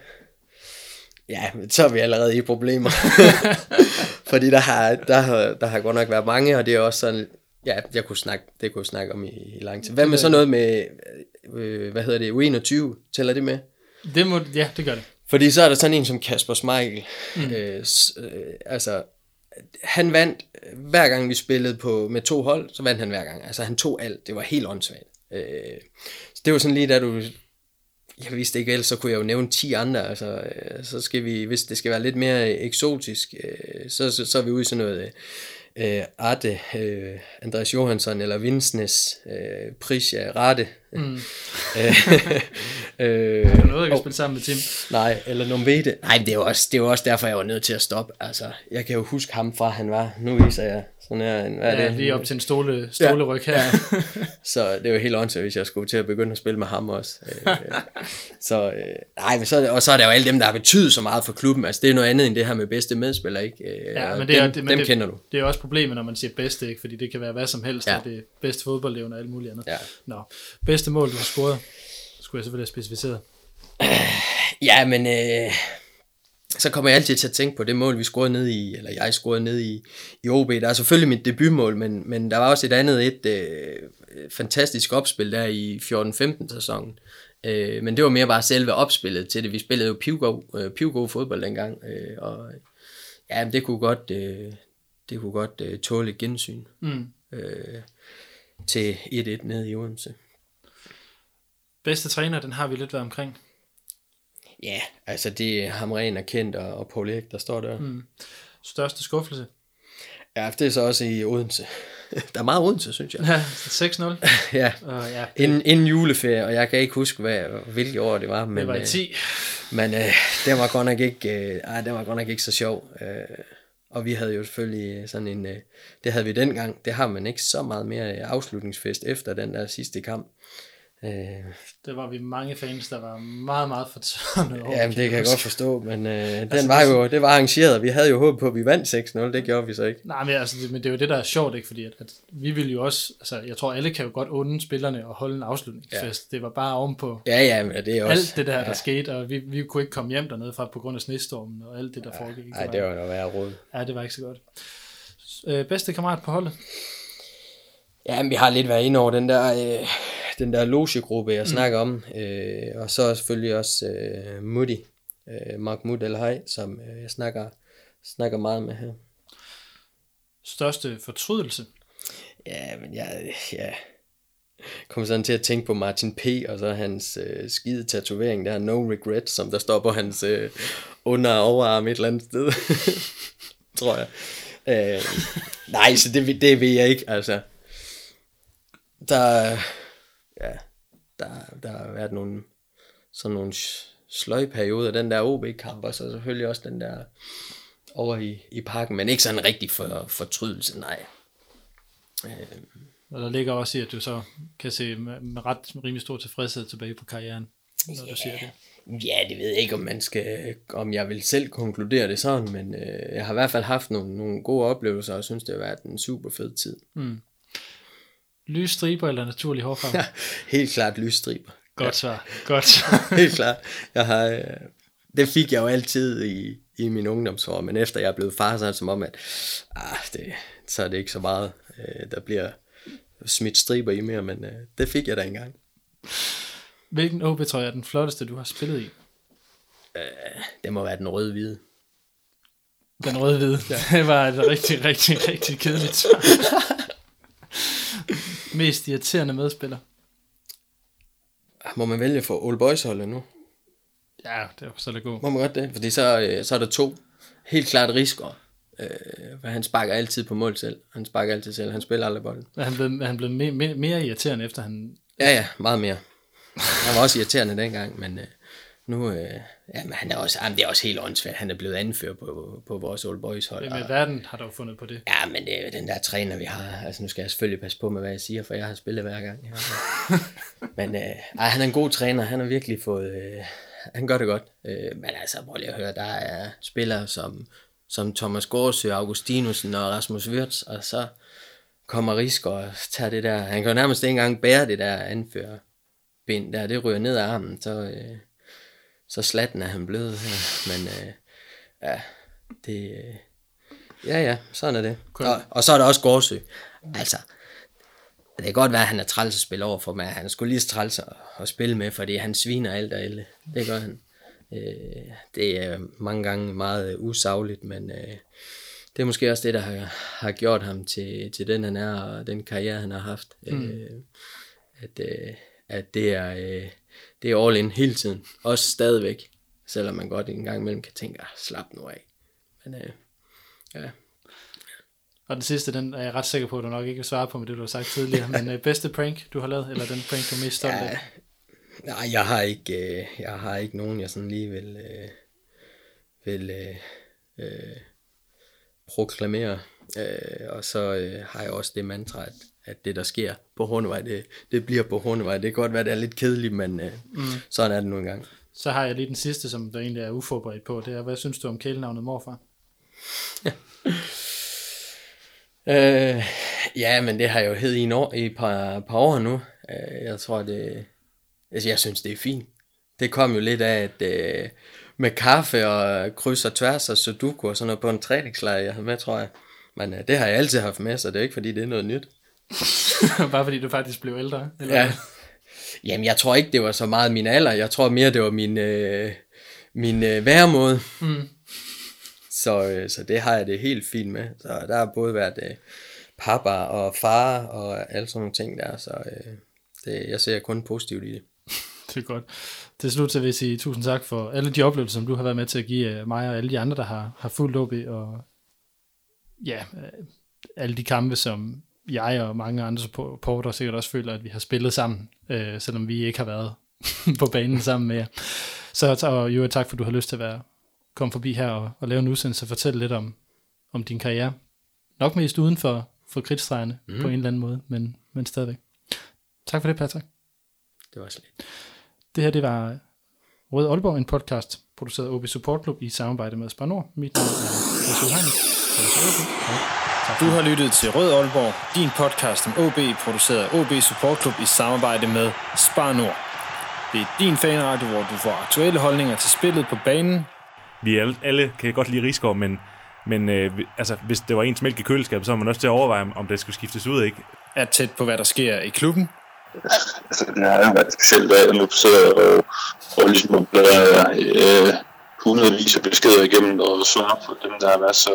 Ja, så er vi allerede i problemer. <laughs> Fordi der har, der, har, der har godt nok været mange, og det er også sådan, ja, jeg kunne snakke, det kunne jeg snakke om i, i lang tid. Hvad med så noget med, øh, hvad hedder det, U21, tæller det med? Det må, ja, det gør det. Fordi så er der sådan en som Kasper Smeichel. Mm. Øh, øh, altså, han vandt, hver gang vi spillede på med to hold, så vandt han hver gang. Altså han tog alt, det var helt åndssvagt. Øh, så det var sådan lige da du jeg vidste ikke ellers, så kunne jeg jo nævne 10 andre, altså, øh, så skal vi, hvis det skal være lidt mere eksotisk, øh, så, så, så er vi ude i sådan noget øh, Arte, øh, Andreas Johansson eller Vinsnes, øh, Prisja, Rate. Mm. <laughs> øh, er der noget, jeg kan spille sammen med Tim? Nej, eller Nomvede. Nej, det er, jo også, det er jo også derfor, jeg var nødt til at stoppe. Altså, jeg kan jo huske ham fra, han var, nu viser jeg sådan her, hvad er ja, det? lige op til en stole, stoleryg her. Ja. <laughs> så det er jo helt åndssvagt, hvis jeg skulle til at begynde at spille med ham også. Øh, så, øh, nej, men så, og så er der jo alle dem, der har betydet så meget for klubben. Altså, det er noget andet end det her med bedste medspiller, ikke? Øh, ja, men det er, dem, det, men dem det, kender du. Det er også problemet, når man siger bedste, ikke? Fordi det kan være hvad som helst, ja. det er bedste fodboldlevende og alt muligt andet. Ja. Nå, bedste mål, du har scoret, skulle jeg selvfølgelig have specificeret. Ja, men øh, så kommer jeg altid til at tænke på det mål, vi scorede ned i, eller jeg scorede ned i, i OB. Der er selvfølgelig mit debutmål, men, men der var også et andet, et øh, fantastisk opspil der i 14-15 sæsonen. Øh, men det var mere bare selve opspillet til det. Vi spillede jo pivgod, øh, pivgod fodbold dengang, øh, og ja, det kunne godt, øh, det kunne godt øh, tåle et gensyn Mm. øh, til 1-1 nede i Odense. Bedste træner, den har vi lidt været omkring. Ja, altså det er Hamren er kendt, og, og Paul Erik, der står der. Mm. Største skuffelse. Ja, det er så også i Odense. <laughs> Der er meget Odense, synes jeg. Ja, 6-0. <laughs> ja, Og ja, inden, inden juleferie, og jeg kan ikke huske, hvad, hvilket år det var. Men, det var i øh, 10. Men øh, det var godt nok ikke, øh, ej, det var godt nok ikke så sjov. Øh, og vi havde jo selvfølgelig sådan en, øh, det havde vi dengang, det har man ikke så meget mere øh, afslutningsfest efter den der sidste kamp. Øh, Der var vi mange fans, der var meget, meget fortørnet over. ja, det kan jeg godt forstå, men øh, den Altså, var det- jo, det var arrangeret, vi havde jo håbet på, at vi vandt 6-0, det gjorde vi så ikke. Nej, men, altså, det, men det er jo det, der er sjovt, ikke? Fordi at, at vi vil jo også, altså jeg tror alle kan jo godt unde spillerne at holde en afslutningsfest. Ja. Det var bare ovenpå Ja, ja, men det er også... alt det der, der skete, og vi, vi kunne ikke komme hjem dernede fra på grund af snestormen og alt det, der foregik. Nej, det var noget værre råd. Ja, det var ikke så godt. Øh, bedste kammerat på holdet? Ja, men vi har lidt været inde over den der, øh, den der logegruppe, jeg mm. snakker om. Øh, og så selvfølgelig også øh, Moody, øh, Mark Mood El Hay, som øh, jeg snakker, snakker meget med her. Største fortrydelse? Ja, men jeg, ja, kom sådan til at tænke på Martin P. og så hans øh, skide tatovering der, No Regret, som der står på hans øh, under- og overarm et eller andet sted. <laughs> Tror jeg. Øh, nej, så det, det ved jeg ikke, altså. Der, ja, der, der har været nogle, sådan nogle sløjperioder, den der OB-kamp, og så selvfølgelig også den der over i, i parken, men ikke sådan rigtig for fortrydelse, nej. Og der ligger også i, at du så kan se med, med ret rimelig stor tilfredshed tilbage på karrieren, når du siger det. Ja, det ved jeg ikke, om man skal, om jeg vil selv konkludere det sådan, men øh, jeg har i hvert fald haft nogle, nogle gode oplevelser, og synes, det har været en super fed tid. Lyse striber eller naturlig hårfarve? <laughs> Helt klart lysstriber. Godt svar. Godt <laughs> svar. Helt klart. Jeg har, øh, det fik jeg jo altid i, i min ungdomsår, men efter jeg er blevet far, så er det som om, at ah, det, så er det ikke så meget, øh, der bliver smidt striber i mere, men øh, det fik jeg da engang. Hvilken OB-trøje er den flotteste, du har spillet i? Det må være den røde-hvide. Den røde-hvide. Ja. <laughs> Det var et rigtig, rigtig, rigtig kedeligt svar. Mest irriterende medspiller? Må man vælge for Old Boys holdet nu? Ja, det var så det god. Må man godt det? Fordi så, øh, så er der to. Helt klart Risker. Øh, for han sparker altid på mål selv. Han sparker altid selv. Han spiller aldrig bolden. Er han blevet, er han blevet mere, mere, mere irriterende, efter han... Ja, ja, meget mere. Han var også irriterende dengang, men øh, nu, øh, ja, men han er også, jamen, det er også helt åndssvagt. Han er blevet anført på, på vores Old Boys hold. Hvem i verden har du fundet på det? ja, men det er jo den der træner, vi har. Altså, nu skal jeg selvfølgelig passe på med, hvad jeg siger, for jeg har spillet hver gang. Ja. <laughs> men øh, ej, han er en god træner. Han har virkelig fået... Øh, han gør det godt. Øh, men altså, prøv lige at høre, der er spillere som, som Thomas Gårdsø, Augustinusen og Rasmus Wirtz, og så kommer Risk og tager det der. Han kan jo nærmest ikke engang bære det der anfører ben der. Det ryger ned af armen, så, øh, så slatten er han blevet. her. Men øh, ja, det... Øh, ja, ja, sådan er det. Og, og så er der også Gårdsø. Altså, det kan godt være, at han er træls at spille over for mig. Han skulle lige træls at, at spille med, fordi han sviner alt og alle. Det gør han. Øh, det er mange gange meget usagligt, men øh, det er måske også det, der har, har gjort ham til, til den, han er, og den karriere, han har haft. Mm. Øh, at, øh, at det er, øh, det er all in hele tiden. Også stadigvæk, selvom man godt en gang imellem kan tænke, ah, slap nu af. Men øh, ja, Og den sidste, den er jeg ret sikker på, at du nok ikke vil svare på med det, du har sagt tidligere. Men øh, bedste prank, du har lavet, eller den prank, du er mest stolt af? Nej, jeg har ikke, øh, jeg har ikke nogen, jeg sådan lige vil, øh, vil øh, øh, proklamere. Øh, og så øh, har jeg også det mantra, at, at det, der sker på Hornevej, det, det bliver på Hornevej. Det kan godt være, det er lidt kedeligt, men øh, mm. sådan er det nu engang. Så har jeg lige den sidste, som der egentlig er uforberedt på. Det er, hvad synes du om kælenavnet morfar? <laughs> Øh, ja, men det har jeg jo hed i, en år, i et par, par år nu. Øh, jeg tror, det... Altså, jeg synes, det er fint. Det kom jo lidt af, at øh, med kaffe og kryds og tværs og sudoku og sådan noget på en træningslejr, jeg havde med, tror jeg. Men uh, det har jeg altid haft med, så det er ikke fordi, det er noget nyt. <laughs> Bare fordi du faktisk blev ældre? Eller? Ja. Jamen, jeg tror ikke, det var så meget min alder. Jeg tror mere, det var min, øh, min øh, væremåde. Mm. Så, øh, så det har jeg det helt fint med. Så der har både været øh, papa og far og alle sådan nogle ting der. Så øh, det, jeg ser kun positivt i det. <laughs> Det er godt. Til slut så vil jeg sige tusind tak for alle de oplevelser, som du har været med til at give øh, mig og alle de andre, der har, har fulgt OB, og ja, øh, alle de kampe, som jeg og mange andre supporter sikkert også føler, at vi har spillet sammen, øh, selvom vi ikke har været <laughs> på banen sammen med jer. Så og jo, tak for, at du har lyst til at være komme forbi her og, og lave en udsendelse og fortælle lidt om, om din karriere. Nok mest uden for, for kridtstregerne mm. på en eller anden måde, men, men stadigvæk. Tak for det, Patrick. Det var slet. Det her, det var Rød Aalborg, en podcast, produceret af OB Support Club i samarbejde med Spar Nord. Mit navn er Jesper Heinrich. Du har lyttet til Rød Aalborg, din podcast om OB, produceret af OB Support Club i samarbejde med Spar Nord. Det er din fanradio, hvor du får aktuelle holdninger til spillet på banen. Vi alle, alle kan godt lide Rigsgaard, men, men øh, altså, hvis det var ens mælk i køleskabet, så var man også til at overveje, om det skulle skiftes ud, ikke? Er tæt på, hvad der sker i klubben. Altså, det har været specielt, da jeg nu sidder og, og ligesom bladrer øh, hundredvis af beskeder igennem og svarer på dem, der har været så